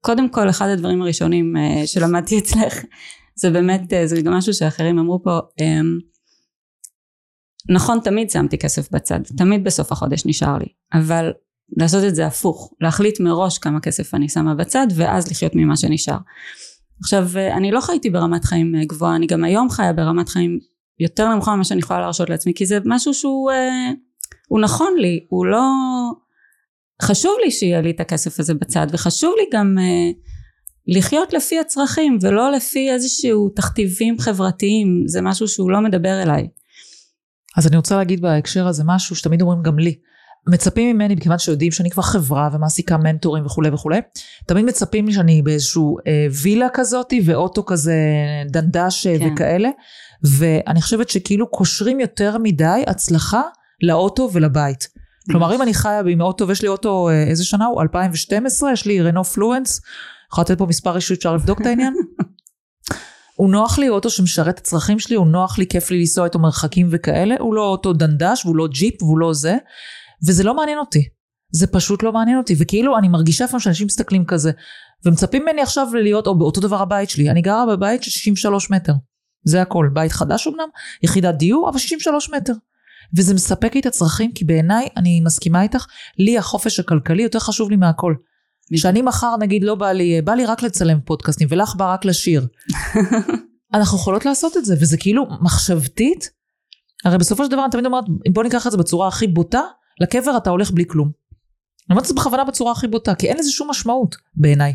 קודם כל אחד הדברים הראשונים שלמדתי אצלך זה באמת זה גם משהו שאחרים אמרו פה נכון תמיד שמתי כסף בצד תמיד בסוף החודש נשאר לי אבל לעשות את זה הפוך להחליט מראש כמה כסף אני שמה בצד ואז לחיות ממה שנשאר. עכשיו אני לא חייתי ברמת חיים אה, גבוהה אני גם היום חיה ברמת חיים יותר נמוכה ממה שאני יכולה להרשות לעצמי כי זה משהו שהוא אה, הוא נכון לי הוא לא חשוב לי שיהיה לי את הכסף הזה בצד וחשוב לי גם אה, לחיות לפי הצרכים ולא לפי איזשהו תכתיבים חברתיים זה משהו שהוא לא מדבר אליי אז אני רוצה להגיד בהקשר הזה משהו שתמיד אומרים גם לי. מצפים ממני, מכיוון שיודעים שאני כבר חברה ומעסיקה מנטורים וכולי וכולי, תמיד מצפים לי שאני באיזשהו אה, וילה כזאתי ואוטו כזה דנדש אה, כן. וכאלה, ואני חושבת שכאילו קושרים יותר מדי הצלחה לאוטו ולבית. כלומר אם אני חיה עם אוטו ויש לי אוטו אה, איזה שנה הוא 2012 יש לי רנו פלואנס יכולה לתת פה מספר אישיות אפשר לבדוק את העניין הוא נוח לי אוטו שמשרת את הצרכים שלי, הוא נוח לי, כיף לי לנסוע איתו מרחקים וכאלה, הוא לא אוטו דנדש והוא לא ג'יפ והוא לא זה, וזה לא מעניין אותי. זה פשוט לא מעניין אותי, וכאילו אני מרגישה לפעמים שאנשים מסתכלים כזה, ומצפים ממני עכשיו להיות, או באותו דבר הבית שלי, אני גרה בבית של 63 מטר, זה הכל, בית חדש אמנם, יחידת דיור, אבל 63 מטר. וזה מספק לי את הצרכים, כי בעיניי, אני מסכימה איתך, לי החופש הכלכלי יותר חשוב לי מהכל. שאני מחר נגיד לא בא לי, בא לי רק לצלם פודקאסטים ולך בא רק לשיר. אנחנו יכולות לעשות את זה, וזה כאילו מחשבתית. הרי בסופו של דבר אני תמיד אומרת, בוא ניקח את זה בצורה הכי בוטה, לקבר אתה הולך בלי כלום. אני אומרת את זה בכוונה בצורה הכי בוטה, כי אין לזה שום משמעות בעיניי.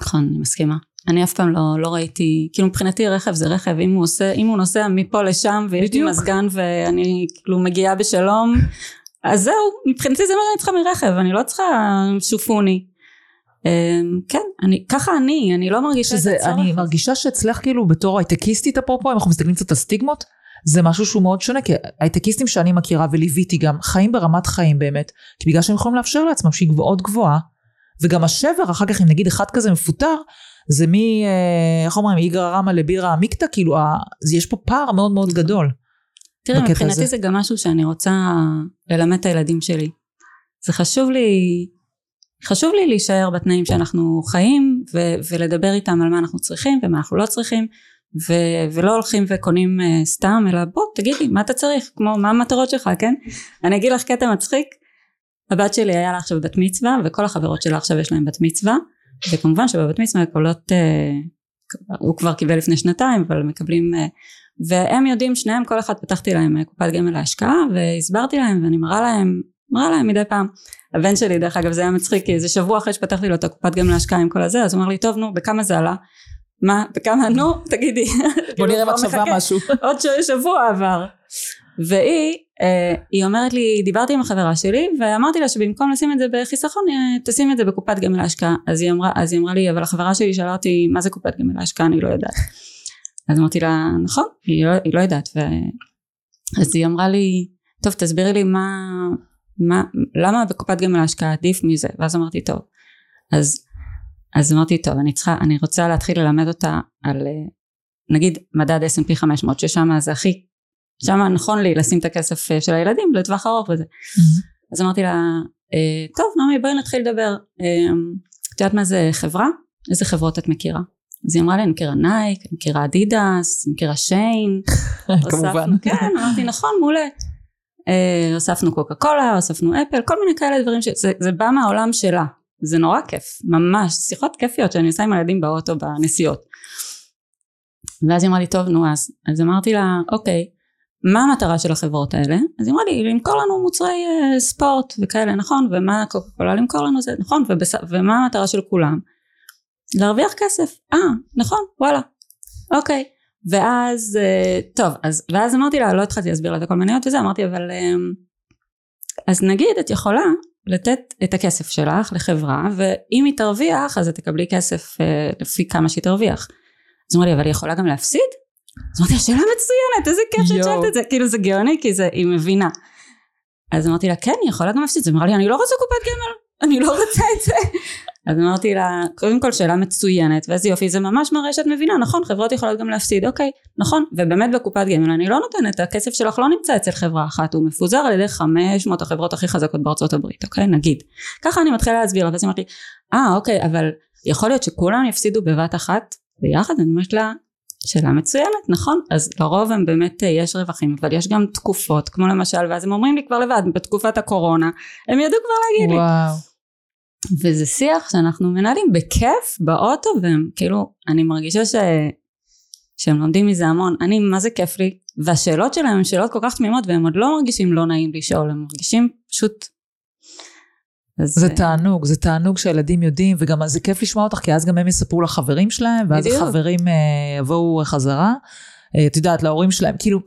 נכון, אני מסכימה. אני אף פעם לא, לא ראיתי, כאילו מבחינתי רכב זה רכב, אם הוא עושה, אם הוא נוסע מפה לשם ויש לי מזגן ואני כאילו מגיעה בשלום, אז זהו, מבחינתי זה מה שאני צריכה מרכב, אני לא צריכה שופוני. אמ, כן, אני, ככה אני, אני לא מרגישה את הצורך. אני מרגישה שאצלך כאילו בתור הייטקיסטית אפרופו, אם אנחנו מסתכלים קצת על סטיגמות, זה משהו שהוא מאוד שונה, כי הייטקיסטים שאני מכירה וליוויתי גם, חיים ברמת חיים באמת, כי בגלל שהם יכולים לאפשר לעצמם שהיא מאוד גבוהה, וגם השבר אחר כך אם נגיד אחד כזה מפוטר, זה מ... אה, איך אומרים, איגרא רמא לבירא עמיקתא, כאילו יש פה פער מאוד מאוד גדול. תראה, מבחינתי זה גם משהו שאני רוצה ללמד את הילדים שלי. זה חשוב לי חשוב לי להישאר בתנאים שאנחנו חיים ו- ולדבר איתם על מה אנחנו צריכים ומה אנחנו לא צריכים ו- ולא הולכים וקונים uh, סתם אלא בוא תגידי מה אתה צריך? כמו מה המטרות שלך כן? אני אגיד לך קטע מצחיק. הבת שלי היה לה עכשיו בת מצווה וכל החברות שלה עכשיו יש להם בת מצווה וכמובן שבבת מצווה מקבלות uh, הוא כבר קיבל לפני שנתיים אבל מקבלים uh, והם יודעים שניהם כל אחד פתחתי להם קופת גמל להשקעה והסברתי להם ואני מראה להם מראה להם מדי פעם הבן שלי דרך אגב זה היה מצחיק כי איזה שבוע אחרי שפתחתי לו את הקופת גמל להשקעה עם כל הזה אז הוא אמר לי טוב נו בכמה זה עלה? מה בכמה? נו תגידי. בוא נראה את שווה משהו. עוד שבוע עבר. והיא אה, היא אומרת לי דיברתי עם החברה שלי ואמרתי לה שבמקום לשים את זה בחיסכון אה, תשים את זה בקופת גמל להשקעה. אז היא אמרה אז היא אמרה לי אבל החברה שלי שאלה אותי מה זה קופת גמל להשקעה? אני לא יודעת. אז אמרתי לה נכון היא לא, היא לא יודעת. ו... אז היא אמרה לי טוב תסבירי לי מה מה, למה בקופת גמל ההשקעה עדיף מזה. ואז אמרתי טוב. אז אז אמרתי טוב אני צריכה אני רוצה להתחיל ללמד אותה על אה, נגיד מדד S&P 500 ששם זה הכי שם נכון לי לשים את הכסף אה, של הילדים לטווח ארוך וזה. Mm-hmm. אז אמרתי לה אה, טוב נעמי בואי נתחיל לדבר. את יודעת מה זה חברה? איזה חברות את מכירה? אז היא אמרה לי אני מכירה נייק, אני מכירה אדידס, אני מכירה שיין כמובן. כן אמרתי נכון מעולה אה, הוספנו קוקה קולה, הוספנו אפל, כל מיני כאלה דברים שזה בא מהעולם שלה, זה נורא כיף, ממש, שיחות כיפיות שאני עושה עם הילדים באוטו בנסיעות. ואז היא אמרה לי טוב נו אז, אז אמרתי לה אוקיי, מה המטרה של החברות האלה? אז היא אמרה לי למכור לנו מוצרי uh, ספורט וכאלה נכון, ומה קוקה קולה למכור לנו זה נכון, ובס... ומה המטרה של כולם? להרוויח כסף, אה נכון וואלה, אוקיי. ואז אה, טוב אז ואז אמרתי לה לא התחלתי להסביר לה את הכל מניות וזה אמרתי אבל אמ, אז נגיד את יכולה לתת את הכסף שלך לחברה ואם היא תרוויח אז את תקבלי כסף אה, לפי כמה שהיא תרוויח. אז אמרה לי אבל היא יכולה גם להפסיד? אז אמרתי לה שאלה מצוינת איזה כיף שאת שואלת את זה. כאילו זה גאוני כי זה היא מבינה. אז אמרתי לה כן היא יכולה גם להפסיד. אז אמרה לי אני לא רוצה קופת גמל אני לא רוצה את זה אז אמרתי לה קודם כל שאלה מצוינת ואיזה יופי זה ממש מראה שאת מבינה נכון חברות יכולות גם להפסיד אוקיי נכון ובאמת בקופת גמל אני לא נותנת הכסף שלך לא נמצא אצל חברה אחת הוא מפוזר על ידי 500 החברות הכי חזקות בארצות הברית אוקיי נגיד. ככה אני מתחילה להסביר לה ואז אמרתי אה אוקיי אבל יכול להיות שכולם יפסידו בבת אחת ביחד? אני אומרת לה שאלה מצוינת נכון אז לרוב הם באמת אה, יש רווחים אבל יש גם תקופות כמו למשל ואז הם אומרים לי כבר לבד בתקופת הקורונה הם ידעו כבר להגיד וואו. לי וזה שיח שאנחנו מנהלים בכיף באוטו והם כאילו אני מרגישה ש... שהם לומדים מזה המון אני מה זה כיף לי והשאלות שלהם הן שאלות כל כך תמימות והם עוד לא מרגישים לא נעים לשאול הם מרגישים פשוט אז זה תענוג, זה תענוג שהילדים יודעים, וגם זה כיף לשמוע אותך, כי אז גם הם יספרו לחברים שלהם, ואז בדיוק. החברים אה, יבואו חזרה. אה, את יודעת, להורים שלהם, כאילו,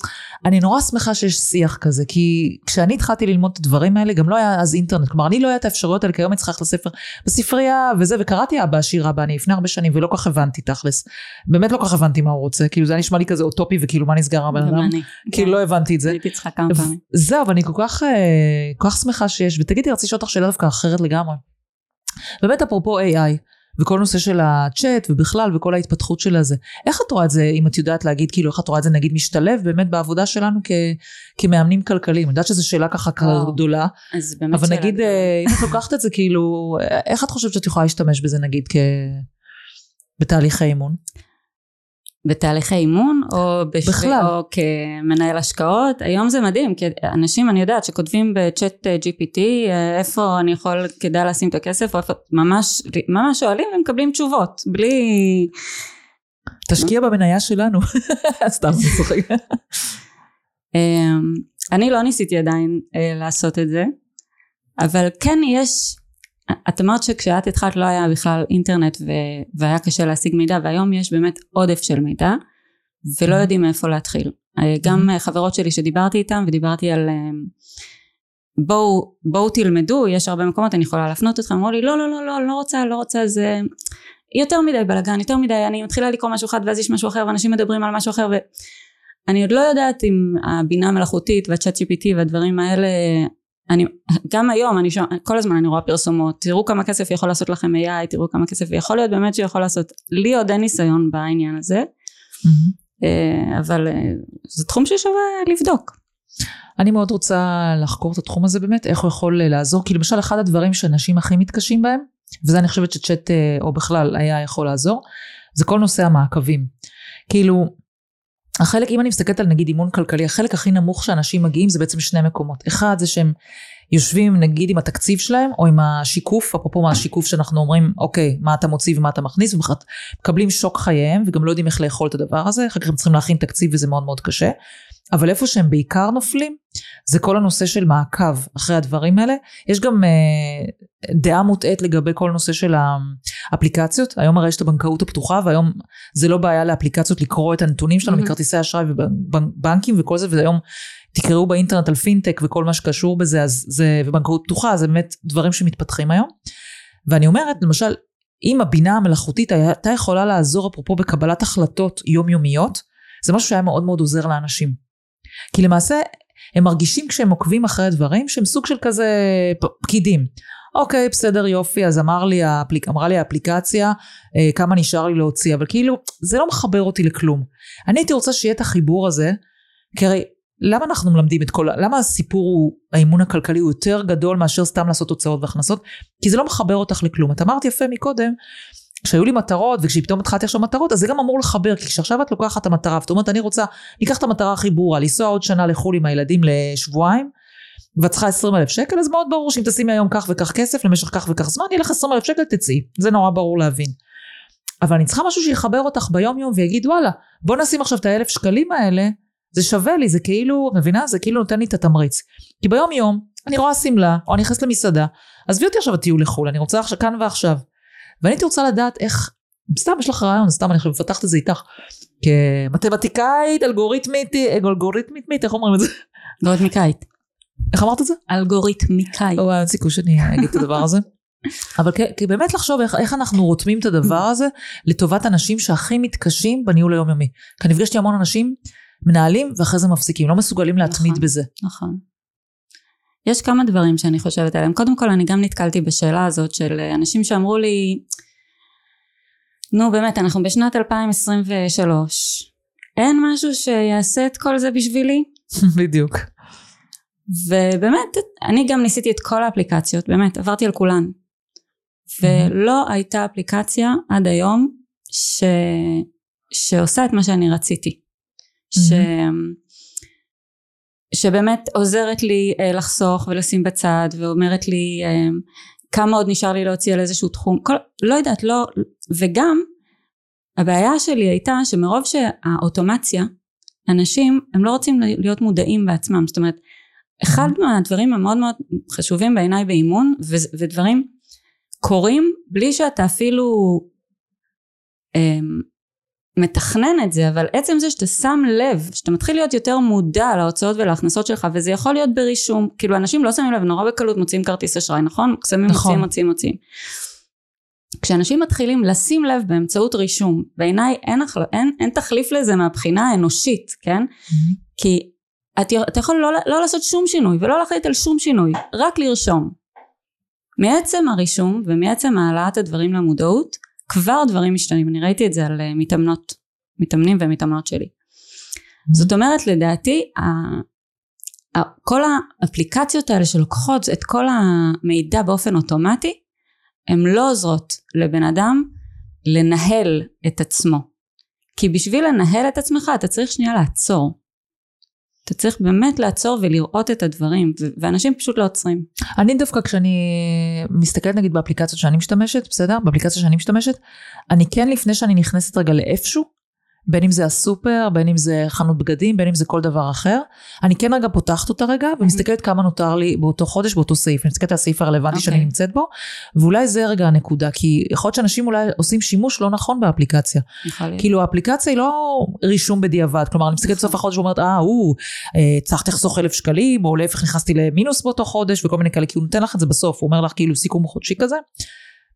אני נורא שמחה שיש שיח כזה, כי כשאני התחלתי ללמוד את הדברים האלה, גם לא היה אז אינטרנט, כלומר, אני לא היה את האפשרויות האלה, כי היום אני צריכה ללכת לספר בספרייה וזה, וקראתי אבא עשיר אבא, אני לפני הרבה שנים, ולא כך הבנתי תכלס, באמת לא כך הבנתי מה הוא רוצה, כאילו זה היה נשמע לי כזה אוטופי, וכאילו מה נסגר הבן אדם, כאילו. לא הבנתי את זה. הייתי צריכה כמה פעמים. זהו, אבל אני כל כך, אה, כל כך שמחה שיש, ותגידי, רציתי לשאול אותך שאלה דווקא אחרת לגמרי. באמת אפרופו AI, וכל נושא של הצ'אט ובכלל וכל ההתפתחות של הזה. איך את רואה את זה, אם את יודעת להגיד, כאילו איך את רואה את זה נגיד משתלב באמת בעבודה שלנו כ, כמאמנים כלכליים? אני יודעת שזו שאלה ככה גדולה, אז באמת אבל נגיד אה, אם את לוקחת את זה כאילו, איך את חושבת שאת יכולה להשתמש בזה נגיד כ... בתהליכי אימון? בתהליכי אימון או, בשביל, בכלל. או כמנהל השקעות. היום זה מדהים כי אנשים אני יודעת שכותבים בצ'אט GPT אה, איפה אני יכול כדאי לשים את הכסף או איפה ממש ממש שואלים ומקבלים תשובות בלי תשקיע במניה שלנו. סתם אני צוחק אמ, אני לא ניסיתי עדיין אה, לעשות את זה אבל כן יש את אמרת שכשאת התחלת לא היה בכלל אינטרנט ו... והיה קשה להשיג מידע והיום יש באמת עודף של מידע ולא mm-hmm. יודעים מאיפה להתחיל אה, גם mm-hmm. חברות שלי שדיברתי איתם ודיברתי על אה, בואו בואו תלמדו יש הרבה מקומות אני יכולה להפנות אתכם אמרו לי לא לא לא לא לא רוצה לא רוצה זה יותר מדי בלאגן יותר מדי אני מתחילה לקרוא משהו אחד ואז יש משהו אחר ואנשים מדברים על משהו אחר ואני עוד לא יודעת אם הבינה המלאכותית והצ'אט GPT והדברים האלה אני גם היום אני שומע כל הזמן אני רואה פרסומות תראו כמה כסף יכול לעשות לכם AI תראו כמה כסף יכול להיות באמת שיכול לעשות לי עוד אין ניסיון בעניין הזה mm-hmm. אבל אה, זה תחום ששווה לבדוק אני מאוד רוצה לחקור את התחום הזה באמת, איך הוא יכול לעזור, כי למשל אחד הדברים שאנשים הכי מתקשים בהם, וזה אני חושבת שצ'אט אה, או בכלל היה יכול לעזור, זה כל נושא המעקבים. כאילו, החלק, אם אני מסתכלת על נגיד אימון כלכלי, החלק הכי נמוך שאנשים מגיעים זה בעצם שני מקומות. אחד זה שהם יושבים נגיד עם התקציב שלהם, או עם השיקוף, אפרופו מה השיקוף שאנחנו אומרים, אוקיי, מה אתה מוציא ומה אתה מכניס, ומקבלים שוק חייהם, וגם לא יודעים איך לאכול את הדבר הזה, אחר כך הם צריכים להכין תקציב וזה מאוד מאוד קשה. אבל איפה שהם בעיקר נופלים, זה כל הנושא של מעקב אחרי הדברים האלה. יש גם אה, דעה מוטעית לגבי כל נושא של האפליקציות. היום הרי יש את הבנקאות הפתוחה, והיום זה לא בעיה לאפליקציות לקרוא את הנתונים שלנו mm-hmm. מכרטיסי אשראי ובנקים וכל זה, והיום תקראו באינטרנט על פינטק וכל מה שקשור בזה, אז זה, ובנקאות פתוחה, זה באמת דברים שמתפתחים היום. ואני אומרת, למשל, אם הבינה המלאכותית הייתה יכולה לעזור אפרופו בקבלת החלטות יומיומיות, זה משהו שהיה מאוד מאוד עוזר לאנשים. כי למעשה הם מרגישים כשהם עוקבים אחרי הדברים שהם סוג של כזה פקידים. אוקיי, בסדר, יופי, אז אמר לי האפליק, אמרה לי האפליקציה אה, כמה נשאר לי להוציא, אבל כאילו, זה לא מחבר אותי לכלום. אני הייתי רוצה שיהיה את החיבור הזה, כי הרי למה אנחנו מלמדים את כל, למה הסיפור הוא, האימון הכלכלי הוא יותר גדול מאשר סתם לעשות הוצאות והכנסות? כי זה לא מחבר אותך לכלום. את אמרת יפה מקודם, כשהיו לי מטרות וכשפתאום התחלתי עכשיו מטרות אז זה גם אמור לחבר כי כשעכשיו את לוקחת את המטרה ואת אומרת אני רוצה לקח את המטרה הכי ברורה לנסוע עוד שנה לחו"ל עם הילדים לשבועיים ואת צריכה 20 אלף שקל אז מאוד ברור שאם תשימי היום כך וכך כסף למשך כך וכך זמן יהיה לך 20 אלף שקל תצאי. זה נורא ברור להבין. אבל אני צריכה משהו שיחבר אותך ביום יום ויגיד וואלה בוא נשים עכשיו את האלף שקלים האלה זה שווה לי זה כאילו מבינה? זה כאילו נותן לי את התמריץ. כי ביום יום אני רואה שמלה או אני נכנסת למסעדה עזבי אותי עכשיו הטיול לחו"ל אני רוצה עכשיו כאן ועכשיו ואני הייתי רוצה לדעת איך, סתם יש לך רעיון, סתם אני חושבת, מפתחת את זה איתך, כמתמטיקאית, אלגוריתמית, אלגוריתמית, איך אומרים את זה? אלגוריתמיקאית. איך אמרת את זה? אלגוריתמיקאית. או, אין סיכוי שאני אגיד את הדבר הזה. אבל כי באמת לחשוב איך, איך אנחנו רותמים את הדבר הזה לטובת אנשים שהכי מתקשים בניהול היומיומי. כי אני נפגשתי המון אנשים, מנהלים ואחרי זה מפסיקים, לא מסוגלים להתמיד נכון, בזה. נכון. יש כמה דברים שאני חושבת עליהם. קודם כל אני גם נתקלתי בשאלה הזאת של אנשים שאמרו לי, נו באמת, אנחנו בשנת 2023, אין משהו שיעשה את כל זה בשבילי? בדיוק. ובאמת, אני גם ניסיתי את כל האפליקציות, באמת, עברתי על כולן. ולא הייתה אפליקציה עד היום ש... שעושה את מה שאני רציתי. ש... שבאמת עוזרת לי אה, לחסוך ולשים בצד ואומרת לי אה, כמה עוד נשאר לי להוציא על איזשהו תחום כל, לא יודעת לא וגם הבעיה שלי הייתה שמרוב שהאוטומציה אנשים הם לא רוצים להיות מודעים בעצמם. זאת אומרת אחד מהדברים המאוד מאוד חשובים בעיניי באימון ו- ודברים קורים בלי שאתה אפילו אה, מתכנן את זה אבל עצם זה שאתה שם לב שאתה מתחיל להיות יותר מודע להוצאות ולהכנסות שלך וזה יכול להיות ברישום כאילו אנשים לא שמים לב נורא בקלות מוציאים כרטיס אשראי נכון? שמים נכון. מוציאים מוציאים מוציאים כשאנשים מתחילים לשים לב באמצעות רישום בעיניי אין, אין, אין תחליף לזה מהבחינה האנושית כן? Mm-hmm. כי את, אתה יכול לא, לא לעשות שום שינוי ולא להחליט על שום שינוי רק לרשום מעצם הרישום ומעצם העלאת הדברים למודעות כבר דברים משתנים. אני ראיתי את זה על אה, מתאמנות מתאמנים ומתאמנות שלי. Mm-hmm. זאת אומרת לדעתי כל האפליקציות האלה שלוקחות את כל המידע באופן אוטומטי הן לא עוזרות לבן אדם לנהל את עצמו. כי בשביל לנהל את עצמך אתה צריך שנייה לעצור אתה צריך באמת לעצור ולראות את הדברים ואנשים פשוט לא עוצרים. אני דווקא כשאני מסתכלת נגיד באפליקציות שאני משתמשת בסדר באפליקציה שאני משתמשת אני כן לפני שאני נכנסת רגע לאיפשהו בין אם זה הסופר, בין אם זה חנות בגדים, בין אם זה כל דבר אחר. אני כן רגע פותחת אותה רגע ומסתכלת כמה נותר לי באותו חודש, באותו סעיף. אני מסתכלת על הסעיף הרלוונטי okay. שאני אוקיי. נמצאת בו, ואולי זה רגע הנקודה, כי יכול להיות שאנשים אולי עושים שימוש לא נכון באפליקציה. כאילו האפליקציה היא לא רישום בדיעבד, כלומר אני מסתכלת בסוף. החודש ואומרת, אה, הוא, אה, צריך לחסוך אלף שקלים, או להפך נכנסתי למינוס באותו חודש, וכל מיני כאלה, כי הוא נותן לך את זה בסוף, הוא אומר לך כאילו סיכום חודשי כזה.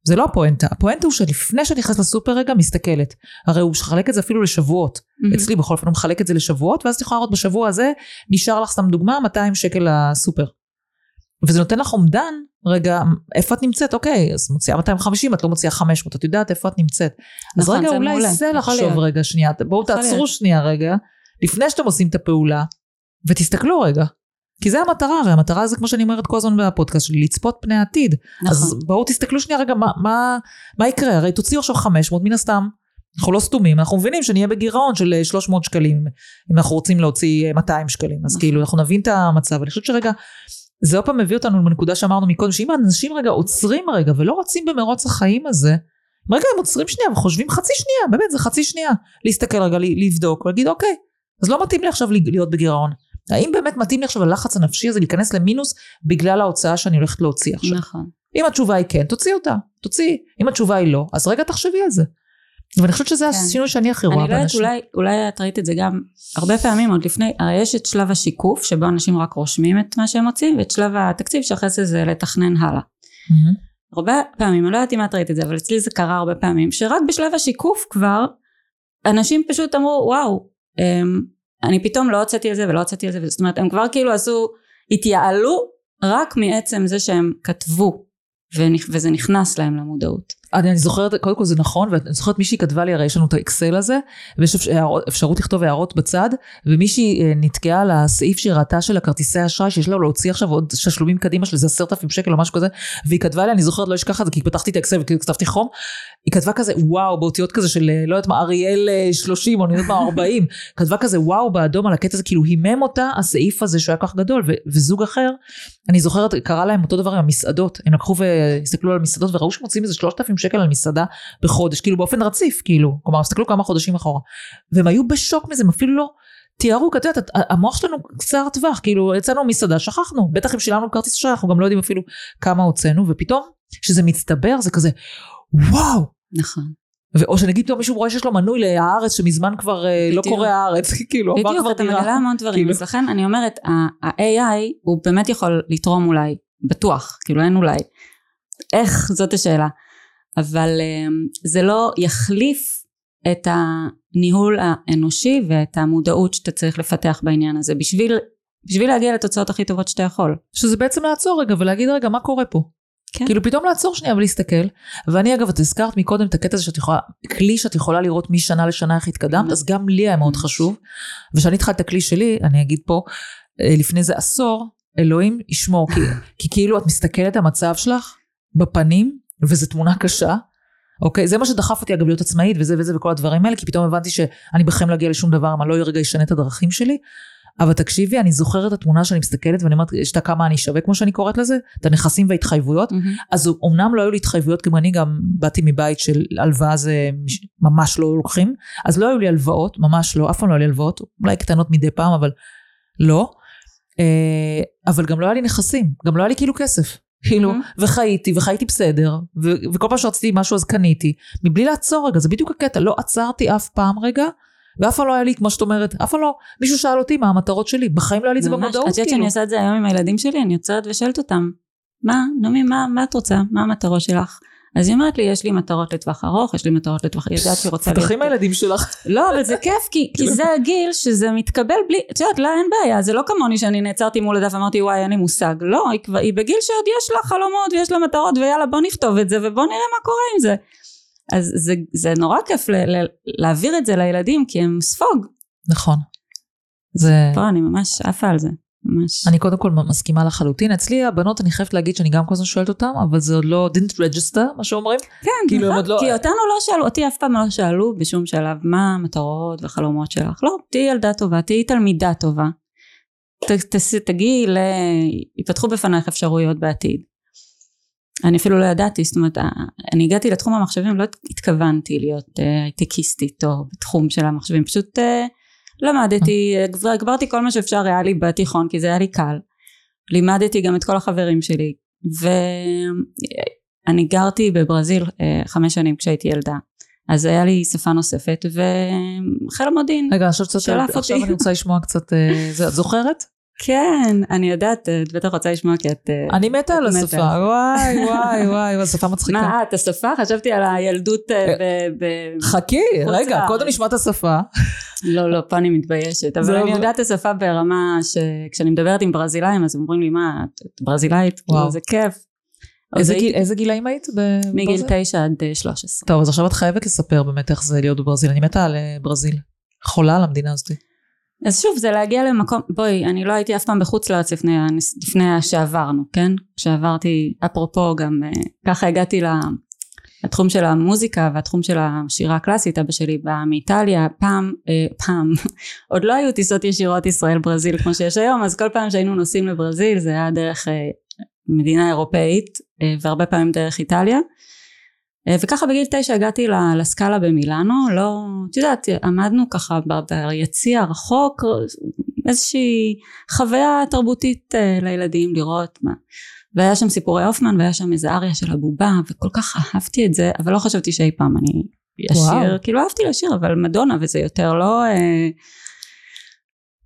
זה לא הפואנטה, הפואנטה הוא שלפני שאני נכנסת לסופר רגע מסתכלת. הרי הוא מחלק את זה אפילו לשבועות. Mm-hmm. אצלי בכל אופן הוא מחלק את זה לשבועות, ואז את יכולה לראות בשבוע הזה, נשאר לך סתם דוגמה 200 שקל לסופר. וזה נותן לך אומדן, רגע, איפה את נמצאת? אוקיי, אז מוציאה 250, את לא מוציאה 500, את יודעת איפה את נמצאת. נכון, אז רגע, אולי מעולה. זה לחשוב רגע שנייה, בואו תעצרו שנייה רגע, לפני שאתם עושים את הפעולה, ותסתכלו רגע. כי זה המטרה, הרי המטרה זה כמו שאני אומרת כל הזמן בפודקאסט שלי, לצפות פני עתיד. נכון. אז בואו תסתכלו שנייה רגע מה, מה, מה יקרה, הרי תוציאו עכשיו 500 מן הסתם. אנחנו לא סתומים, אנחנו מבינים שנהיה בגירעון של אה, 300 שקלים, אם אנחנו רוצים להוציא אה, 200 שקלים, אז נכון. כאילו אנחנו נבין את המצב, אני חושבת שרגע, זה עוד פעם מביא אותנו לנקודה שאמרנו מקודם, שאם האנשים רגע עוצרים רגע ולא רצים במרוץ החיים הזה, רגע הם עוצרים שנייה וחושבים חצי שנייה, באמת זה חצי שנייה, להסתכל רגע, לבדוק ולהגיד אוקיי, אז לא מתאים לי עכשיו להיות בגירעון. האם באמת מתאים לי עכשיו הלחץ הנפשי הזה להיכנס למינוס בגלל ההוצאה שאני הולכת להוציא עכשיו? נכון. אם התשובה היא כן, תוציאי אותה, תוציאי. אם התשובה היא לא, אז רגע תחשבי על זה. ואני חושבת שזה כן. השינוי שאני הכי רואה אני לא יודעת, באנשים. אולי, אולי את ראית את זה גם הרבה פעמים עוד לפני, הרי יש את שלב השיקוף שבו אנשים רק רושמים את מה שהם מוצאים ואת שלב התקציב שאחרי זה זה לתכנן הלאה. מהמם. הרבה פעמים, אני לא יודעת אם את ראית את זה, אבל אצלי זה קרה הרבה פעמים, שרק בשלב השיקוף כבר, אנשים פשוט אמרו, וואו, אמ, אני פתאום לא הוצאתי על זה ולא הוצאתי על זה, זאת אומרת, הם כבר כאילו עשו, התייעלו רק מעצם זה שהם כתבו, וזה נכנס להם למודעות. אני, אני זוכרת, קודם כל זה נכון, ואני זוכרת מישהי כתבה לי, הרי יש לנו את האקסל הזה, ויש אפשרות לכתוב הערות בצד, ומישהי אה, נתקעה על הסעיף שהיא ראתה של הכרטיסי אשראי, שיש לה להוציא עכשיו עוד תשלומים קדימה של איזה עשרת אלפים שקל או משהו כזה, והיא כתבה לי, אני זוכרת, לא אשכח את זה, כי פתחתי את האקסל וכתבתי חום, היא כתבה כזה, וואו, באותיות כזה של, אה, לא יודעת מה, אריאל אה, 30, או אני יודעת מה, 40, כתבה כזה, וואו, באדום על הקטע הזה, כאילו הימם אותה הסעיף הזה שהוא היה כל כך גדול, ו- וזוג אחר, אני זוכרת, קרה להם אותו דבר עם המסעדות, הם לקחו והסתכלו על המסעדות וראו שמוצאים איזה 3,000 שקל על מסעדה בחודש, כאילו באופן רציף, כאילו, כלומר, הסתכלו כמה חודשים אחורה. והם היו בשוק מזה, הם אפילו לא תיארו, כי את יודעת, המוח שלנו קצר טווח, כאילו, יצאנו מסעדה, שכחנו, בטח אם שילמנו כרטיס אשראי, אנחנו גם לא יודעים אפילו כמה הוצאנו, ופתאום, כשזה מצטבר, זה כזה, וואו! נכון. או שנגיד פתאום מישהו רואה שיש לו מנוי להארץ שמזמן כבר אה, לא בדיוק. קורא הארץ, כאילו, עבר בדיוק, כבר אתה דירה. מגלה המון דברים, כאילו. אז לכן אני אומרת, ה-AI הוא באמת יכול לתרום אולי, בטוח, כאילו אין אולי. איך, זאת השאלה. אבל אמ, זה לא יחליף את הניהול האנושי ואת המודעות שאתה צריך לפתח בעניין הזה, בשביל, בשביל להגיע לתוצאות הכי טובות שאתה יכול. שזה בעצם לעצור רגע ולהגיד רגע מה קורה פה. כן. כאילו פתאום לעצור שנייה ולהסתכל. ואני אגב, את הזכרת מקודם את הקטע הזה שאת יכולה, כלי שאת יכולה לראות משנה לשנה איך התקדמת, אז גם לי היה מאוד חשוב. וכשאני התחלתי את הכלי שלי, אני אגיד פה, אה, לפני זה עשור, אלוהים ישמור, כי, כי כאילו את מסתכלת על המצב שלך בפנים, וזו תמונה קשה. אוקיי, זה מה שדחף אותי אגב להיות עצמאית וזה וזה וכל הדברים האלה, כי פתאום הבנתי שאני בחיים לא אגיע לשום דבר אם אני לא רגע אשנה את הדרכים שלי. אבל תקשיבי, אני זוכרת את התמונה שאני מסתכלת ואני אומרת, יש את הכמה אני שווה כמו שאני קוראת לזה, את הנכסים וההתחייבויות. מהמם. אז אמנם לא היו לי התחייבויות, כי אני גם באתי מבית של הלוואה זה מש- ממש לא לוקחים, אז לא היו לי הלוואות, ממש לא, אף פעם לא היו לי הלוואות, אולי קטנות מדי פעם, אבל לא. אה, אבל גם לא היה לי נכסים, גם לא היה לי כאילו כסף. כאילו, Mhm. וחייתי, וחייתי בסדר, ו- וכל פעם שרציתי משהו אז קניתי, מבלי לעצור רגע, זה בדיוק הקטע, לא עצרתי אף פעם רגע, ואף פעם לא היה לי, כמו שאת אומרת, אף פעם לא, מישהו שאל אותי מה המטרות שלי, בחיים לא היה לי את זה ממש. במודעות, את יודעת כאילו. שאני עושה את זה היום עם הילדים שלי, אני עוצרת ושואלת אותם, מה, נעמי, מה, מה את רוצה? מה המטרות שלך? אז היא אומרת לי, יש לי מטרות לטווח ארוך, יש לי מטרות לטווח, היא יודעת שהיא רוצה תפתחי עם הילדים שלך. לא, אבל זה כיף, כי, כי זה הגיל שזה מתקבל בלי, את יודעת, לה אין בעיה, זה לא כמוני שאני נעצרתי מול הדף ואמרתי, וואי, אין לי מושג. לא, היא, כבר, היא בגיל שעוד יש לה חלומות ויש לה מטרות, ויאללה, בוא נכתוב את זה ובוא נראה מה קורה עם זה. אז זה, זה נורא כיף ל, ל, להעביר את זה לילדים, כי הם ספוג. נכון. זה... פה אני ממש עפה על זה, ממש. אני קודם כל מסכימה לחלוטין. אצלי הבנות, אני חייבת להגיד שאני גם כל הזמן שואלת אותם, אבל זה עוד לא didn't register, מה שאומרים. כן, כאילו, הם נכון, לא- כי אותנו לא שאלו, אותי אף פעם לא שאלו בשום שלב מה המטרות והחלומות שלך. לא, תהיי ילדה טובה, תהיי תלמידה טובה. ת, ת, תגיעי ל... יפתחו בפנייך אפשרויות בעתיד. אני אפילו לא ידעתי, זאת אומרת, ה- אני הגעתי לתחום המחשבים, לא התכוונתי להיות אה, הייטקיסטית או בתחום של המחשבים, פשוט אה, למדתי, הגבר- הגברתי כל מה שאפשר היה לי בתיכון, כי זה היה לי קל. לימדתי גם את כל החברים שלי, ואני גרתי בברזיל אה, חמש שנים כשהייתי ילדה. אז היה לי שפה נוספת, וחיל המודיעין. רגע, עכשיו קצת. עכשיו אני רוצה לשמוע קצת, אה, את זוכרת? כן, אני יודעת, את בטח רוצה לשמוע כי את... אה, אני מתה על. השפה, וואי, וואי, וואי, השפה מצחיקה. מה, את השפה? חשבתי על הילדות אה, ב... ב- חכי, רגע. קודם נשמע את השפה. לא, לא, פה אני מתביישת, אבל אני לא- יודעת את השפה ברמה שכשאני מדברת עם ברזילאים, אז אומרים לי, מה, את ברזילאית? וואו. כאילו, זה כיף. איזה גילאים היית? מגיל? תשע עד אה, 13. טוב, אז עכשיו את חייבת לספר באמת איך זה להיות בברזיל. אני מתה על אה, ברזיל. חולה על המדינה הזאת. אז שוב זה להגיע למקום בואי אני לא הייתי אף פעם בחוץ לארץ לפני, לפני שעברנו כן? כשעברתי אפרופו גם אה, ככה הגעתי לתחום של המוזיקה והתחום של השירה הקלאסית אבא שלי בא מאיטליה פעם אה, פעם עוד לא היו טיסות ישירות ישראל ברזיל כמו שיש היום אז כל פעם שהיינו נוסעים לברזיל זה היה דרך אה, מדינה אירופאית והרבה פעמים דרך איטליה וככה בגיל תשע הגעתי לסקאלה במילאנו, לא, את יודעת, עמדנו ככה ביציע הרחוק, איזושהי חוויה תרבותית אה, לילדים לראות מה. והיה שם סיפורי הופמן והיה שם איזה אריה של הבובה וכל כך אהבתי את זה אבל לא חשבתי שאי פעם אני אשיר כאילו אהבתי לשיר אבל מדונה וזה יותר לא אה,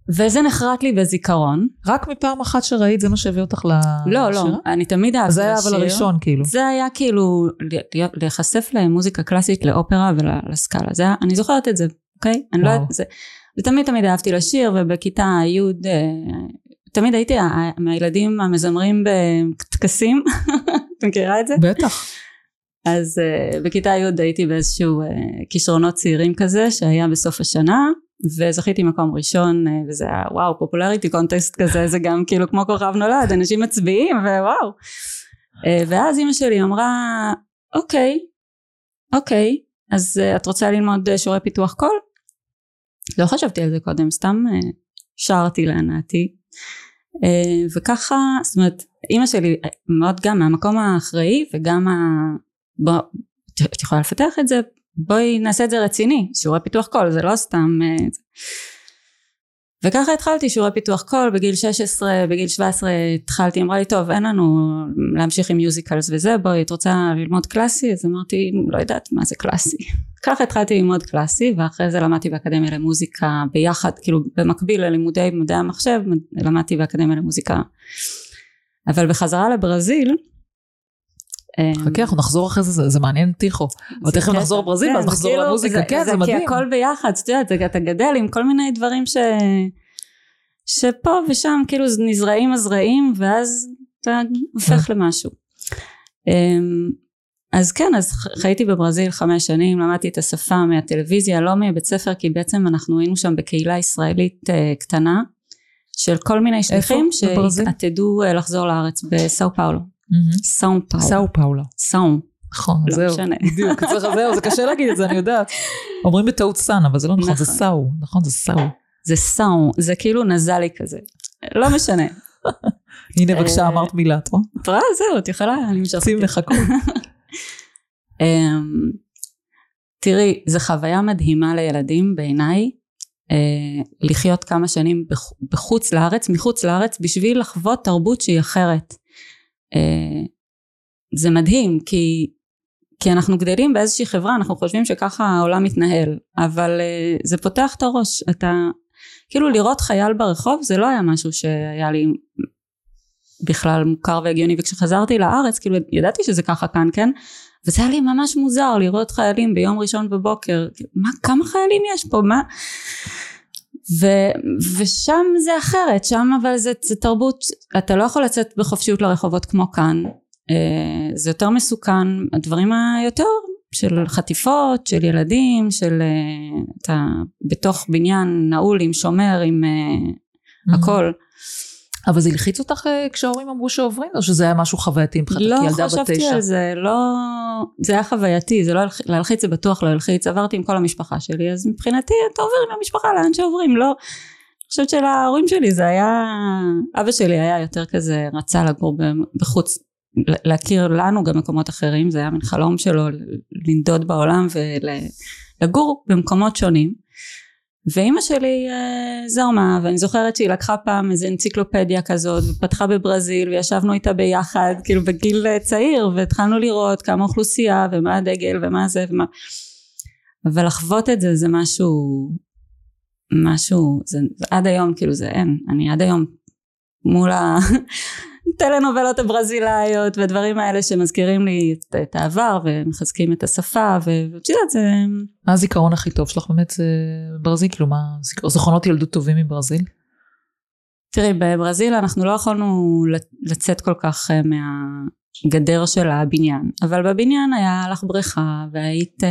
וזה נחרט לי בזיכרון. רק מפעם אחת שראית זה מה שהביא אותך לשירה? לא, לא, אני תמיד אהבתי לשיר. זה היה אבל הראשון כאילו. זה היה כאילו להיחשף למוזיקה קלאסית, לאופרה ולסקאלה. זה היה, אני זוכרת את זה, אוקיי? אני לא, זה, ותמיד תמיד אהבתי לשיר ובכיתה י' אה, תמיד הייתי מהילדים המזמרים בטקסים, את מכירה את זה? בטח. אז uh, בכיתה י' הייתי באיזשהו uh, כישרונות צעירים כזה שהיה בסוף השנה וזכיתי מקום ראשון אה, וזה היה וואו פופולריטי קונטסט כזה זה גם כאילו כמו כוכב נולד אנשים מצביעים ווואו אה, ואז אימא שלי אמרה אוקיי אוקיי אז אה, את רוצה ללמוד שיעורי פיתוח קול? לא חשבתי על זה קודם סתם שרתי להנאתי וככה זאת אומרת אימא שלי מאוד גם מהמקום האחראי וגם ה... בוא, את יכולה לפתח את זה בואי נעשה את זה רציני, שיעורי פיתוח קול, זה לא סתם... אה, וככה התחלתי שיעורי פיתוח קול בגיל 16, בגיל 17 התחלתי, אמרה לי טוב אין לנו להמשיך עם מיוזיקלס וזה, בואי את רוצה ללמוד קלאסי? אז אמרתי לא יודעת מה זה קלאסי. ככה התחלתי ללמוד קלאסי ואחרי זה למדתי באקדמיה למוזיקה ביחד, כאילו במקביל ללימודי מדעי המחשב למדתי באקדמיה למוזיקה. אבל בחזרה לברזיל חכה אנחנו נחזור אחרי זה זה מעניין טיחו אבל תכף נחזור לברזיל ואז נחזור כאילו- למוזיקה כן זה מדהים. כי הכל ביחד את יודעת אתה גדל עם כל מיני דברים ש... שפה ושם כאילו נזרעים הזרעים ואז אתה הופך כן. למשהו. אמ, אז כן אז חייתי בברזיל חמש שנים למדתי את השפה מהטלוויזיה לא מבית ספר כי בעצם אנחנו היינו שם בקהילה ישראלית אה, קטנה של כל מיני שליחים שעתידו אה, לחזור לארץ בסאו פאולו סאו פאולו. סאו פאולו. סאו. נכון, לא זהו, בדיוק, זהו, זה קשה להגיד את זה, אני יודעת. אומרים בטעות סאן, אבל זה לא נכון, זה נכון. סאו, נכון, זה סאו. זה סאו, זה כאילו נזלי כזה. לא משנה. הנה בבקשה אה, אמרת מילה, את רואה? את רואה? זהו, את יכולה, אני משרתת. שים לחכות. אמ, תראי, זו חוויה מדהימה לילדים בעיניי, אה, לחיות כמה שנים בחוץ לארץ, מחוץ לארץ, בשביל לחוות תרבות שהיא אחרת. אה, זה מדהים כי כי אנחנו גדלים באיזושהי חברה אנחנו חושבים שככה העולם מתנהל אבל אה, זה פותח את הראש. אתה כאילו לראות חייל ברחוב זה לא היה משהו שהיה לי בכלל מוכר והגיוני. וכשחזרתי לארץ כאילו ידעתי שזה ככה כאן כן? וזה היה לי ממש מוזר לראות חיילים ביום ראשון בבוקר. מה כמה חיילים יש פה? מה ו, ושם זה אחרת, שם אבל זה, זה תרבות, אתה לא יכול לצאת בחופשיות לרחובות כמו כאן, אה, זה יותר מסוכן, הדברים היותר של חטיפות, של ילדים, של אה, אתה בתוך בניין נעול עם שומר, עם mm-hmm. הכל. אבל זה הלחיץ אותך אה, כשההורים אמרו שעוברים, או שזה היה משהו חווייתי מבחינתך לא כילדה בת תשע? לא חשבתי על זה, לא... זה היה חווייתי, זה לא להלחיץ זה בטוח לא הלחיץ, עברתי עם כל המשפחה שלי, אז מבחינתי אתה עובר עם המשפחה לאן שעוברים, לא... אני חושבת שלהורים שלי זה היה... אבא שלי היה יותר כזה, רצה לגור בחוץ, להכיר לנו גם מקומות אחרים, זה היה מין חלום שלו לנדוד בעולם ולגור במקומות שונים. ואימא שלי אה, זרמה ואני זוכרת שהיא לקחה פעם איזה אנציקלופדיה כזאת ופתחה בברזיל וישבנו איתה ביחד כאילו בגיל אה, צעיר והתחלנו לראות כמה אוכלוסייה ומה הדגל ומה זה ומה אבל לחוות את זה זה משהו משהו זה, עד היום כאילו זה אין. אני עד היום מול הטלנובלות הברזילאיות והדברים האלה שמזכירים לי את, את העבר ומחזקים את השפה ואת יודעת זה... מה הזיכרון הכי טוב שלך באמת זה ברזיל? כאילו מה זיכרונות ילדות טובים מברזיל? תראי בברזיל אנחנו לא יכולנו לצאת כל כך אה, מה... הגדר של הבניין אבל בבניין היה לך בריכה והיית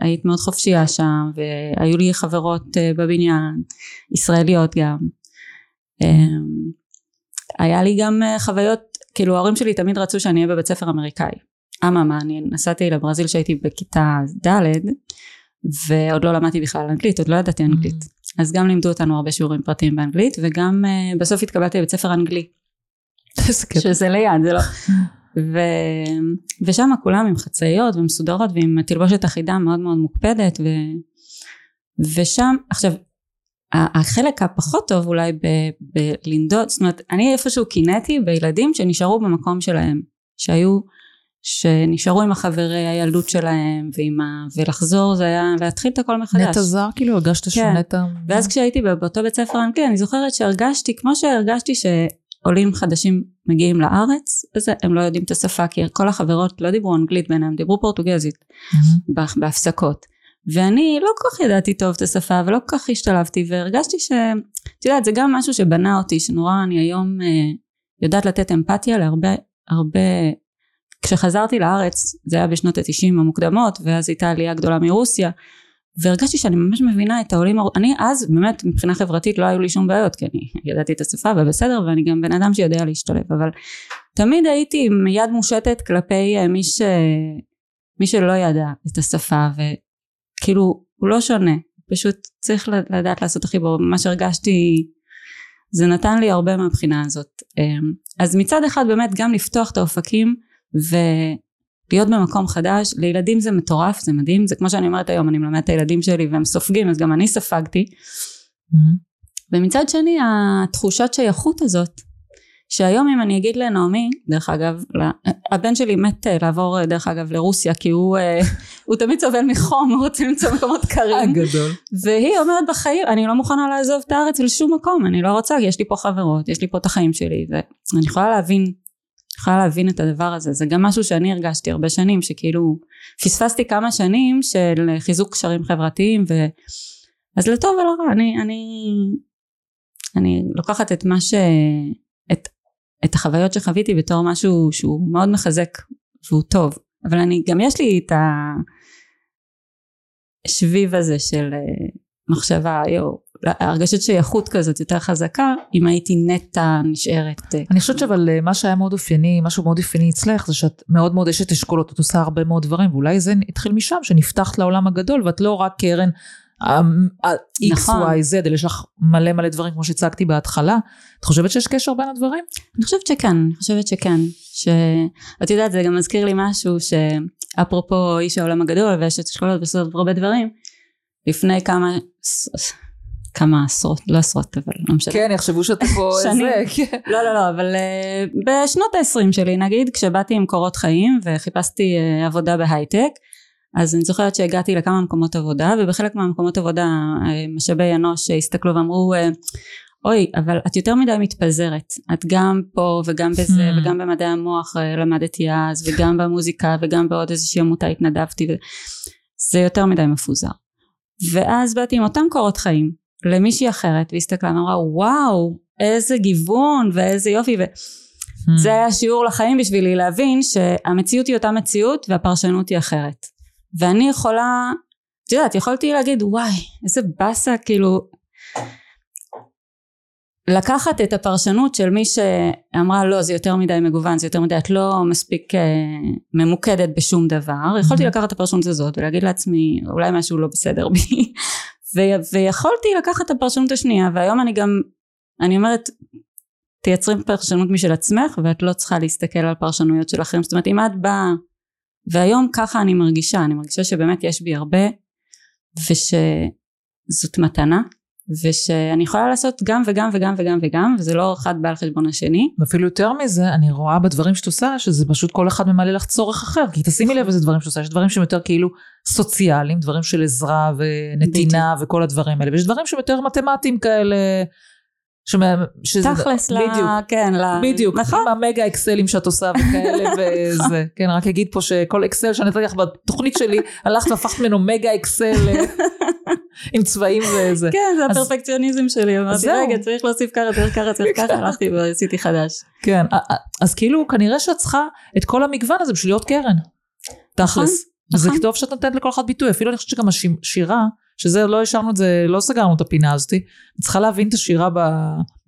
היית מאוד חופשייה שם והיו לי חברות בבניין ישראליות גם היה לי גם חוויות כאילו ההורים שלי תמיד רצו שאני אהיה בבית ספר אמריקאי. אממה אני נסעתי לברזיל שהייתי בכיתה ד' ועוד לא למדתי בכלל אנגלית עוד לא ידעתי אנגלית. Mm. אז גם לימדו אותנו הרבה שיעורים פרטיים באנגלית וגם uh, בסוף התקבלתי לבית ספר אנגלי. שזה ליד זה לא ו... ושם כולם עם חצאיות ומסודרות ועם תלבושת אחידה מאוד מאוד מוקפדת ו... ושם עכשיו החלק הפחות טוב אולי בלנדוד זאת אומרת אני איפשהו קינאתי בילדים שנשארו במקום שלהם שהיו שנשארו עם החברי הילדות שלהם ועם ה... ולחזור זה היה להתחיל את הכל מחדש. נטע זר כאילו הרגשת כן. שנטע... ואז כשהייתי באותו בית ספר אנגלי אני זוכרת שהרגשתי כמו שהרגשתי שעולים חדשים מגיעים לארץ אז הם לא יודעים את השפה כי כל החברות לא דיברו אנגלית ביניהם דיברו פורטוגזית. בהפסקות ואני לא כל כך ידעתי טוב את השפה ולא כל כך השתלבתי והרגשתי שאת יודעת זה גם משהו שבנה אותי שנורא אני היום אה, יודעת לתת אמפתיה להרבה הרבה כשחזרתי לארץ זה היה בשנות התשעים המוקדמות ואז הייתה עלייה גדולה מרוסיה והרגשתי שאני ממש מבינה את העולים אני אז באמת מבחינה חברתית לא היו לי שום בעיות כי אני ידעתי את השפה ובסדר ואני גם בן אדם שיודע להשתלב אבל תמיד הייתי עם יד מושטת כלפי אה, מי, ש... מי שלא ידע את השפה וכאילו הוא לא שונה. פשוט צריך לדעת לעשות הכי ברור. מה שהרגשתי זה נתן לי הרבה מהבחינה הזאת. אמ, אז מצד אחד באמת גם לפתוח את האופקים ולהיות במקום חדש לילדים זה מטורף זה מדהים. זה כמו שאני אומרת היום אני מלמדת את הילדים שלי והם סופגים אז גם אני ספגתי. mm-hmm. ומצד שני התחושת שייכות הזאת שהיום אם אני אגיד לנעמי דרך אגב הבן שלי מת אה, לעבור דרך אגב לרוסיה כי הוא, אה, הוא תמיד סובל מחום הוא רוצה למצוא מקומות קרים. גדול והיא אומרת בחיים אני לא מוכנה לעזוב את הארץ לשום מקום אני לא רוצה יש לי פה חברות יש לי פה את החיים שלי ואני יכולה להבין יכולה להבין את הדבר הזה. זה גם משהו שאני הרגשתי הרבה שנים שכאילו פספסתי כמה שנים של חיזוק קשרים חברתיים ו... אז לטוב ולרע אני אני אני לוקחת את מה ש... את, החוויות שחוויתי בתור משהו שהוא מאוד מחזק והוא טוב אבל אני גם יש לי את השביב הזה של אה, מחשבה הרגשת שייכות כזאת יותר חזקה אם הייתי נטע נשארת. אה, אני חושבת שאבל אה, מה שהיה מאוד אופייני, משהו מאוד אופייני אצלך זה שאת מאוד מאוד אשת אשכולות, את עושה הרבה מאוד דברים ואולי זה התחיל משם שנפתחת לעולם הגדול ואת לא רק קרן ה-X, נכון. Y, Z, יש לך מלא מלא דברים כמו שהצגתי בהתחלה. את חושבת שיש קשר בין הדברים? אני חושבת שכן, אני חושבת שכן. שאת יודעת זה גם מזכיר לי משהו שאפרופו איש העולם הגדול ואשת אשכולות ועושות הרבה דברים. לפני כמה כמה עשרות, לא עשרות אבל לא משנה. כן, יחשבו שאתה פה איזה, כן. לא, לא, לא, אבל uh, בשנות ה-20 שלי נגיד, כשבאתי עם קורות חיים וחיפשתי uh, עבודה בהייטק, אז אני זוכרת שהגעתי לכמה מקומות עבודה, ובחלק מהמקומות עבודה uh, משאבי אנוש הסתכלו ואמרו, uh, אוי, אבל את יותר מדי מתפזרת, את גם פה וגם בזה hmm. וגם במדעי המוח למדתי אז, וגם במוזיקה וגם בעוד איזושהי עמותה התנדבתי, זה יותר מדי מפוזר. ואז באתי עם אותם קורות חיים למישהי אחרת והסתכלה ואמרה וואו איזה גיוון ואיזה יופי וזה hmm. היה שיעור לחיים בשבילי להבין שהמציאות היא אותה מציאות והפרשנות היא אחרת ואני יכולה את יודעת יכולתי להגיד וואי איזה באסה כאילו לקחת את הפרשנות של מי שאמרה לא זה יותר מדי מגוון זה יותר מדי את לא מספיק uh, ממוקדת בשום דבר יכולתי hmm. לקחת את הפרשנות הזאת ולהגיד לעצמי אולי משהו לא בסדר בי ו- ויכולתי לקחת את הפרשנות השנייה והיום אני גם אני אומרת תייצרי פרשנות משל עצמך ואת לא צריכה להסתכל על פרשנויות של אחרים זאת אומרת אם את באה והיום ככה אני מרגישה אני מרגישה שבאמת יש בי הרבה ושזאת מתנה ושאני יכולה לעשות גם וגם וגם וגם וגם וזה לא אחד בא על חשבון השני. ואפילו יותר מזה אני רואה בדברים שאת עושה שזה פשוט כל אחד ממלא לך צורך אחר כי תשימי לב איזה דברים שאת עושה יש דברים שהם יותר כאילו סוציאליים דברים של עזרה ונתינה בדיוק. וכל הדברים האלה ויש דברים שהם יותר מתמטיים כאלה. שמה, שזה, תכלס ל... בדיוק, כן, ל... בדיוק, נכון? עם המגה אקסלים שאת עושה וכאלה וזה, כן, רק אגיד פה שכל אקסל שאני נתתי לך בתוכנית שלי, הלכת והפכת ממנו מגה אקסל. עם צבעים וזה. כן, זה הפרפקציוניזם שלי, אמרתי. רגע, צריך להוסיף ככה, צריך ככה, צריך ככה, הלכתי ועשיתי חדש. כן, אז כאילו כנראה שאת צריכה את כל המגוון הזה בשביל להיות קרן. תכלס. אז זה נכון. טוב שאת נותנת לכל אחד ביטוי, אפילו אני חושבת שגם השירה, שזה לא השארנו את זה, לא סגרנו את הפינה הזאתי, את צריכה להבין את השירה, ב...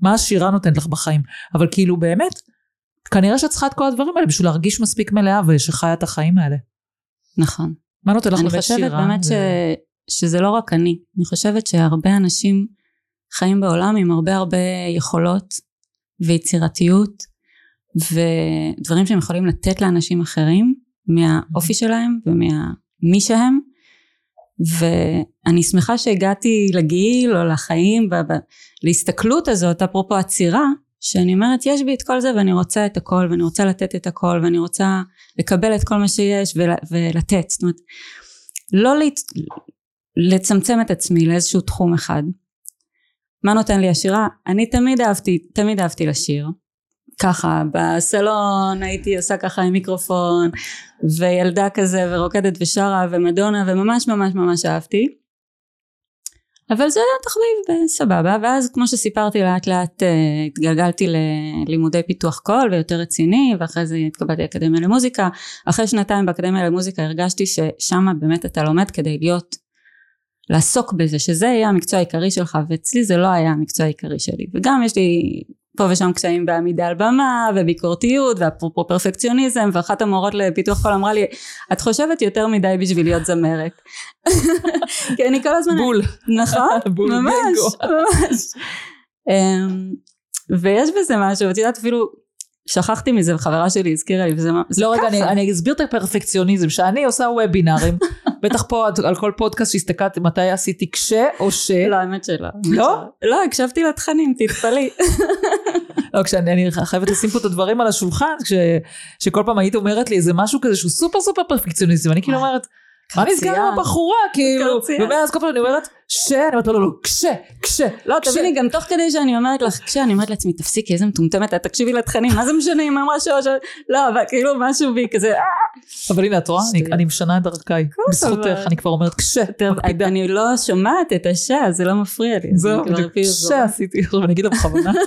מה השירה נותנת לך בחיים. אבל כאילו באמת, כנראה שאת צריכה את כל הדברים האלה בשביל להרגיש מספיק מלאה ושחיה את החיים האלה. נכון. מה נותן לך אני באמת חושבת שירה? באמת ו- ש... שזה לא רק אני, אני חושבת שהרבה אנשים חיים בעולם עם הרבה הרבה יכולות ויצירתיות ודברים שהם יכולים לתת לאנשים אחרים מהאופי שלהם וממי שהם ואני שמחה שהגעתי לגיל או לחיים להסתכלות הזאת אפרופו עצירה שאני אומרת יש בי את כל זה ואני רוצה את הכל ואני רוצה לתת את הכל ואני רוצה לקבל את כל מה שיש ול, ולתת. זאת אומרת לא להת... לצמצם את עצמי לאיזשהו תחום אחד. מה נותן לי השירה? אני תמיד אהבתי, תמיד אהבתי לשיר ככה בסלון הייתי עושה ככה עם מיקרופון וילדה כזה ורוקדת ושרה ומדונה וממש ממש ממש אהבתי. אבל זה היה תחביב סבבה ואז כמו שסיפרתי לאט לאט אה, התגלגלתי ללימודי פיתוח קול ויותר רציני ואחרי זה התקבלתי לאקדמיה למוזיקה. אחרי שנתיים באקדמיה למוזיקה הרגשתי ששם באמת אתה לומד כדי להיות לעסוק בזה שזה יהיה המקצוע העיקרי שלך ואצלי זה לא היה המקצוע העיקרי שלי. וגם יש לי פה ושם קשיים בעמידה על במה וביקורתיות ואפרופו פרפקציוניזם ואחת המורות לפיתוח קול אמרה לי את חושבת יותר מדי בשביל להיות זמרת כי אני כל הזמן בול. נכון בול ממש. ממש אמ, ויש בזה משהו את יודעת אפילו שכחתי מזה וחברה שלי הזכירה לי וזה מה- זה לא רגע, אני, ככה. אני אסביר את הפרפקציוניזם, שאני עושה וובינארים, בטח פה על- על כל פודקאסט שהסתכלתי מתי עשיתי כש או ש, לא האמת שלא. לא? לא הקשבתי לתכנים תתפלאי. לא, כשאני אני חייבת לשים פה את הדברים על השולחן, כש, שכל פעם היית אומרת לי איזה משהו כזה שהוא סופר סופר פרפקציוניסטי, ואני כאילו אומרת, מה נסגר עם. הבחורה, כאילו. ומאז כל פעם אני אומרת, ש, אני אומרת, לא, לא, לא, כש, כש, לא. תביני גם תוך כדי שאני אומרת לך כשאני אומרת לעצמי תפסיקי איזה מטומטמת את תקשיבי לתכנים מה זה משנה אם אמרה שוש לא אבל כאילו משהו בי כזה "אה, אבל הנה, את רואה, אני-. אני משנה את דרכיי, בזכותך, אני כבר אומרת כש. אני לא שומעת את השעה זה לא מפריע לי זהו, אני בדיוק, כש. עשיתי, עכשיו אני אגיד לה בכוונה.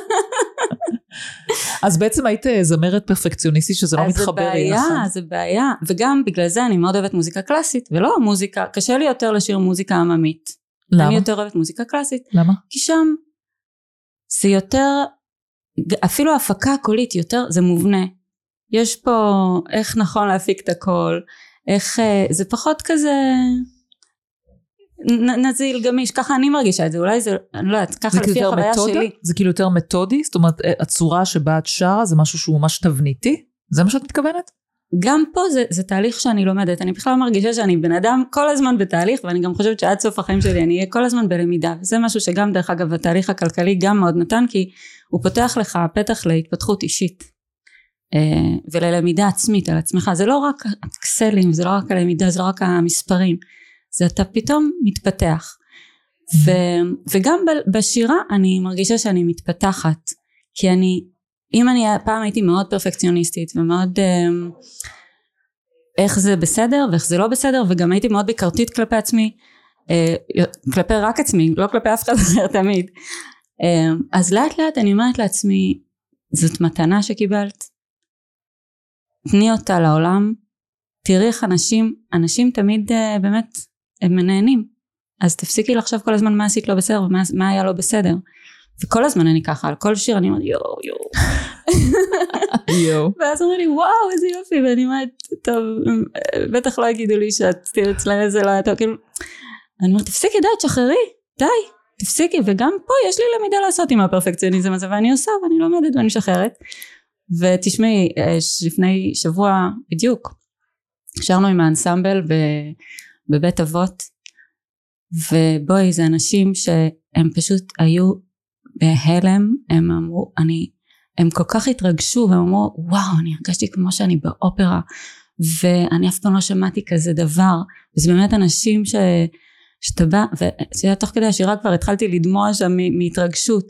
אז בעצם היית אה, זמרת פרפקציוניסטית שזה לא אז זה מתחבר לי, בעיה, נכון? זה בעיה, וגם בגלל זה אני מאוד אוהבת מוזיקה קלאסית, ולא מוזיקה, קשה לי יותר לשיר מוזיקה עממית. למה? אני יותר אוהבת מוזיקה קלאסית, למה? כי שם זה יותר, אפילו ההפקה הקולית יותר, זה מובנה. יש פה איך נכון להפיק את הקול, איך, אה, זה פחות כזה נ- נזיל, גמיש, ככה אני מרגישה את זה, אולי זה, אני לא יודעת, ככה זה כאילו לפי יותר החוויה מתודה? שלי. זה כאילו יותר מתודי? זאת אומרת, אה, הצורה שבה את שרה זה משהו שהוא ממש תבניתי? זה מה שאת מתכוונת? גם פה זה, זה תהליך שאני לומדת, אני בכלל מרגישה שאני בן אדם כל הזמן בתהליך ואני גם חושבת שעד סוף החיים שלי אני אהיה כל הזמן בלמידה וזה משהו שגם דרך אגב התהליך הכלכלי גם מאוד נתן כי הוא פותח לך פתח להתפתחות אישית אה, וללמידה עצמית על עצמך זה לא רק אקסלים זה לא רק הלמידה זה לא רק המספרים זה אתה פתאום מתפתח. ו, וגם ב- בשירה אני מרגישה שאני מתפתחת כי אני אם אני פעם הייתי מאוד פרפקציוניסטית ומאוד אמ, איך זה בסדר ואיך זה לא בסדר וגם הייתי מאוד ביקרתית כלפי עצמי אה, כלפי רק עצמי לא כלפי אף אחד אחר תמיד. אמ, אז לאט לאט אני אומרת לעצמי זאת מתנה שקיבלת תני אותה לעולם תראי איך אנשים אנשים תמיד אה, באמת הם נהנים אז תפסיקי לחשוב כל הזמן מה עשית לא בסדר ומה מה היה לא בסדר. וכל הזמן אני ככה על כל שיר אני אומרת יואו יואו. יואו. ואז אומרים לי וואו איזה יופי. ואני אומרת טוב בטח לא יגידו לי שאת אצלם זה לא היה טוב. כאילו אני אומרת תפסיקי די תשחררי די תפסיקי. וגם פה יש לי למידה לעשות עם הפרפקציוניזם הזה ואני עושה ואני לומדת ואני משחררת. ותשמעי אה, לפני שבוע בדיוק שרנו עם האנסמבל בבית אבות ובואי זה אנשים שהם פשוט היו בהלם הם אמרו אני הם כל כך התרגשו והם אמרו וואו אני הרגשתי כמו שאני באופרה ואני אף פעם לא שמעתי כזה דבר וזה באמת אנשים ש... שאתה בא ואת יודעת תוך כדי השירה כבר התחלתי לדמוע שם מהתרגשות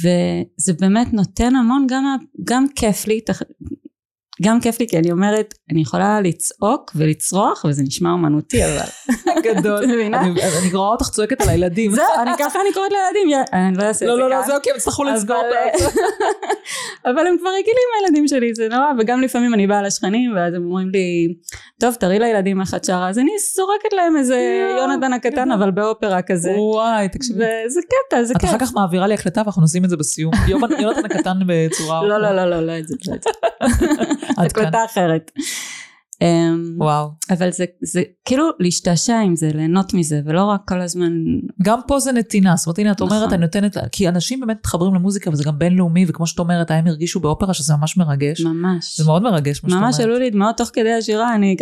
וזה באמת נותן המון גם, גם כיף לי. גם כיף לי כי אני אומרת, אני יכולה לצעוק ולצרוח וזה נשמע אומנותי אבל. גדול. את מבינה? אני רואה אותך צועקת על הילדים. זהו, אני ככה אני קוראת לילדים, אני לא אעשה את לא, זה לא, לא, כאן. זהו, כי הם יצטרכו לסגור את זה. אבל הם כבר רגילים הילדים שלי, זה נורא, וגם לפעמים אני באה לשכנים ואז הם אומרים לי, טוב תראי לילדים איך את שרה, אז אני זורקת להם איזה יונתן הקטן אבל באופרה כזה, וואי, תקשיבי. וזה קטע, זה את כיף. אחר כך מעבירה לי הקלטה ואנחנו נשים את זה בסיום. יונתן הקטן בצורה... לא, לא, לא, לא, לא את זה, הקלטה אחרת. אמ, וואו. אבל זה, זה כאילו להשתעשע עם זה, ליהנות מזה, ולא רק כל הזמן, גם פה זה נתינה, זאת אומרת, הנה, את אומרת, נכון. אני נותנת, כי אנשים באמת מתחברים למוזיקה וזה גם בינלאומי, וכמו שאת אומרת, הם הרגישו באופרה שזה ממש מרגש. ממש. זה מאוד מרגש, מה שאת אומרת. ממש עלו לי דמעות תוך כדי השירה, אני,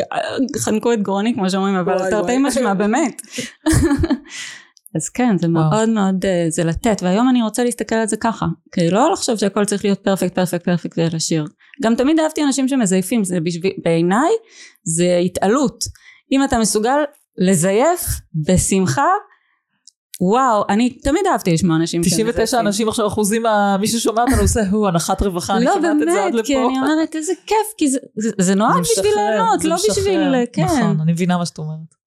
חנקו את גרוני כמו שאומרים, אבל תרתי. משמע, באמת. אז כן, זה וואו. מאוד מאוד, אה, זה לתת, והיום אני רוצה להסתכל על זה ככה, כי לא לחשוב שהכל צריך להיות פרפקט, פרפקט, פרפקט ולשיר. גם תמיד אהבתי אנשים שמזייפים, זה בשביל, בעיניי זה התעלות. אם אתה מסוגל לזייף בשמחה, וואו, אני תמיד אהבתי לשמוע אנשים 99 אנשים עכשיו אחוזים, מי ששומע אותנו עושה, הוא, הנחת רווחה, אני לא שומעת את זה עד באמת, כי לפה. אני אומרת איזה כיף, כי זה, זה, זה נועד בשביל ליהנות, זה לא. בשביל, כן. נכון, אני מבינה מה שאת אומרת.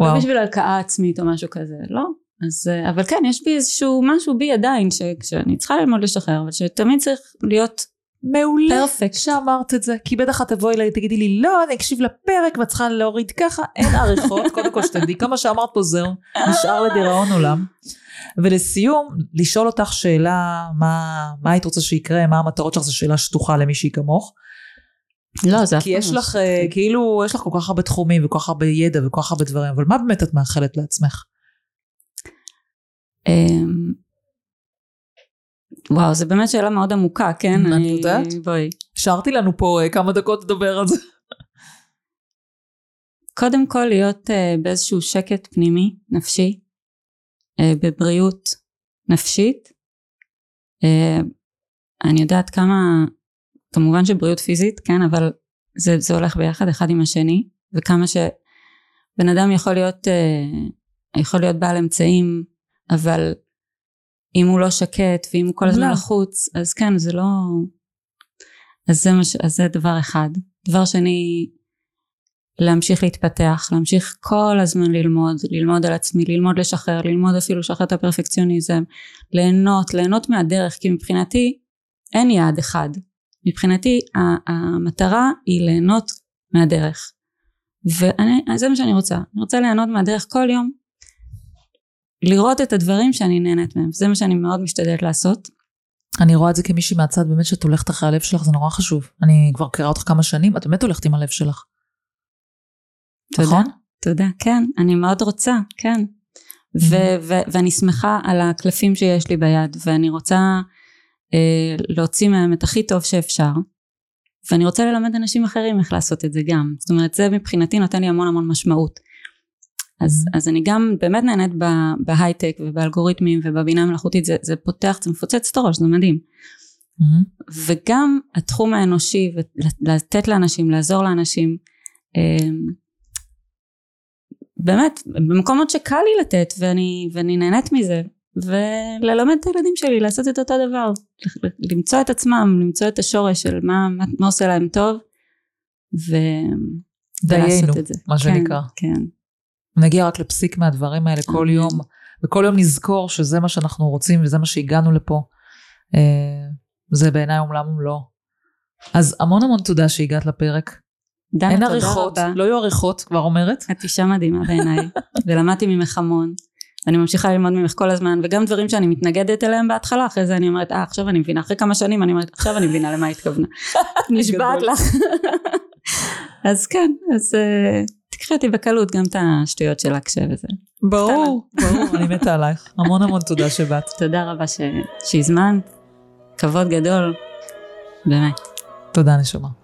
לא וואו. בשביל הלקאה עצמית או משהו כזה, לא. אז, אה, אבל כן, יש בי איזשהו משהו בי עדיין, ש, שאני צריכה ללמוד לשחרר, אבל שתמיד צריך להיות מעולה פרפקט. שאמרת את זה, כי בטח את תבואי אליי, תגידי לי, לא, אני אקשיב לפרק ואת צריכה להוריד ככה, אין עריכות, קודם כל שתדעי, כמה שאמרת פה זהו, נשאר לדיראון עולם. ולסיום, לשאול אותך שאלה, מה, מה היית רוצה שיקרה, מה המטרות שלך, זו שאלה שטוחה למישהי כמוך. לא, זה אף כי פעם יש לא לך, אה, כאילו, יש לך כל כך הרבה תחומים וכל כך הרבה ידע וכל כך הרבה דברים, אבל מה באמת את מאחלת לעצמך? אמ, וואו, זו באמת שאלה מאוד עמוקה, כן? אני יודעת. בואי. השארתי לנו פה אה, כמה דקות לדבר על זה. קודם כל להיות uh, באיזשהו שקט פנימי, נפשי, uh, בבריאות נפשית. אני יודעת כמה, כמובן שבריאות פיזית, כן, אבל זה, זה הולך ביחד אחד עם השני, וכמה שבן אדם יכול להיות, uh, יכול להיות בעל אמצעים, אבל אם הוא לא שקט, ואם הוא כל הזמן לא. לחוץ, אז כן, זה לא... אז זה, מש... אז זה דבר אחד. דבר שני, להמשיך להתפתח, להמשיך כל הזמן ללמוד, ללמוד על עצמי, ללמוד לשחרר, ללמוד אפילו לשחרר את הפרפקציוניזם, ליהנות, ליהנות מהדרך, כי מבחינתי אין יעד אחד. מבחינתי המטרה היא ליהנות מהדרך. וזה מה שאני רוצה. אני רוצה ליהנות מהדרך כל יום. לראות את הדברים שאני נהנית מהם. זה מה שאני מאוד משתדלת לעשות. אני רואה את זה כמישהי מהצד, באמת שאת הולכת אחרי הלב שלך, זה נורא חשוב. אני כבר מכירה אותך כמה שנים, את באמת הולכת עם הלב שלך. תודה. נכון? תודה, כן, אני מאוד רוצה, כן. ו- ו- ואני שמחה על הקלפים שיש לי ביד, ואני רוצה להוציא מהם את הכי טוב שאפשר, ואני רוצה ללמד אנשים אחרים איך לעשות את זה גם. זאת אומרת, זה מבחינתי נותן לי המון המון משמעות. אז. אז אני גם באמת נהנית בהייטק ובאלגוריתמים ובבינה המלאכותית, זה, זה פותח, זה מפוצץ את הראש, זה מדהים. מהמם. וגם התחום האנושי, ולתת לאנשים, לעזור לאנשים, אמ, באמת, במקומות שקל לי לתת, ואני, ואני נהנית מזה, וללמד את הילדים שלי לעשות את אותו דבר, למצוא את עצמם, למצוא את השורש של מה, מה, מה עושה להם טוב, ו... דיינו. מה כן, שנקרא. כן. נגיע רק לפסיק מהדברים האלה כל. יום, וכל יום נזכור שזה מה שאנחנו רוצים וזה מה שהגענו לפה. אה, זה בעיניי עולם ומלואו. אז המון המון תודה שהגעת לפרק. דנה, אין תודה עריכות, רבה. לא יהיו עריכות, כבר אומרת. את אישה מדהימה בעיניי, ולמדתי ממך המון. אני ממשיכה ללמוד ממך כל הזמן, וגם דברים שאני מתנגדת אליהם בהתחלה, אחרי זה אני אומרת, אה, עכשיו אני מבינה, אחרי כמה שנים אני אומרת, עכשיו אני מבינה למה התכוונה. נשבעת. לך. אז כן, אז אה, תקחי אותי בקלות, גם את השטויות של הקשה וזה. ברור, ברור, אני מתה עלייך. המון המון תודה שבאת. תודה רבה שהזמנת, כבוד גדול, באמת. תודה נשמה.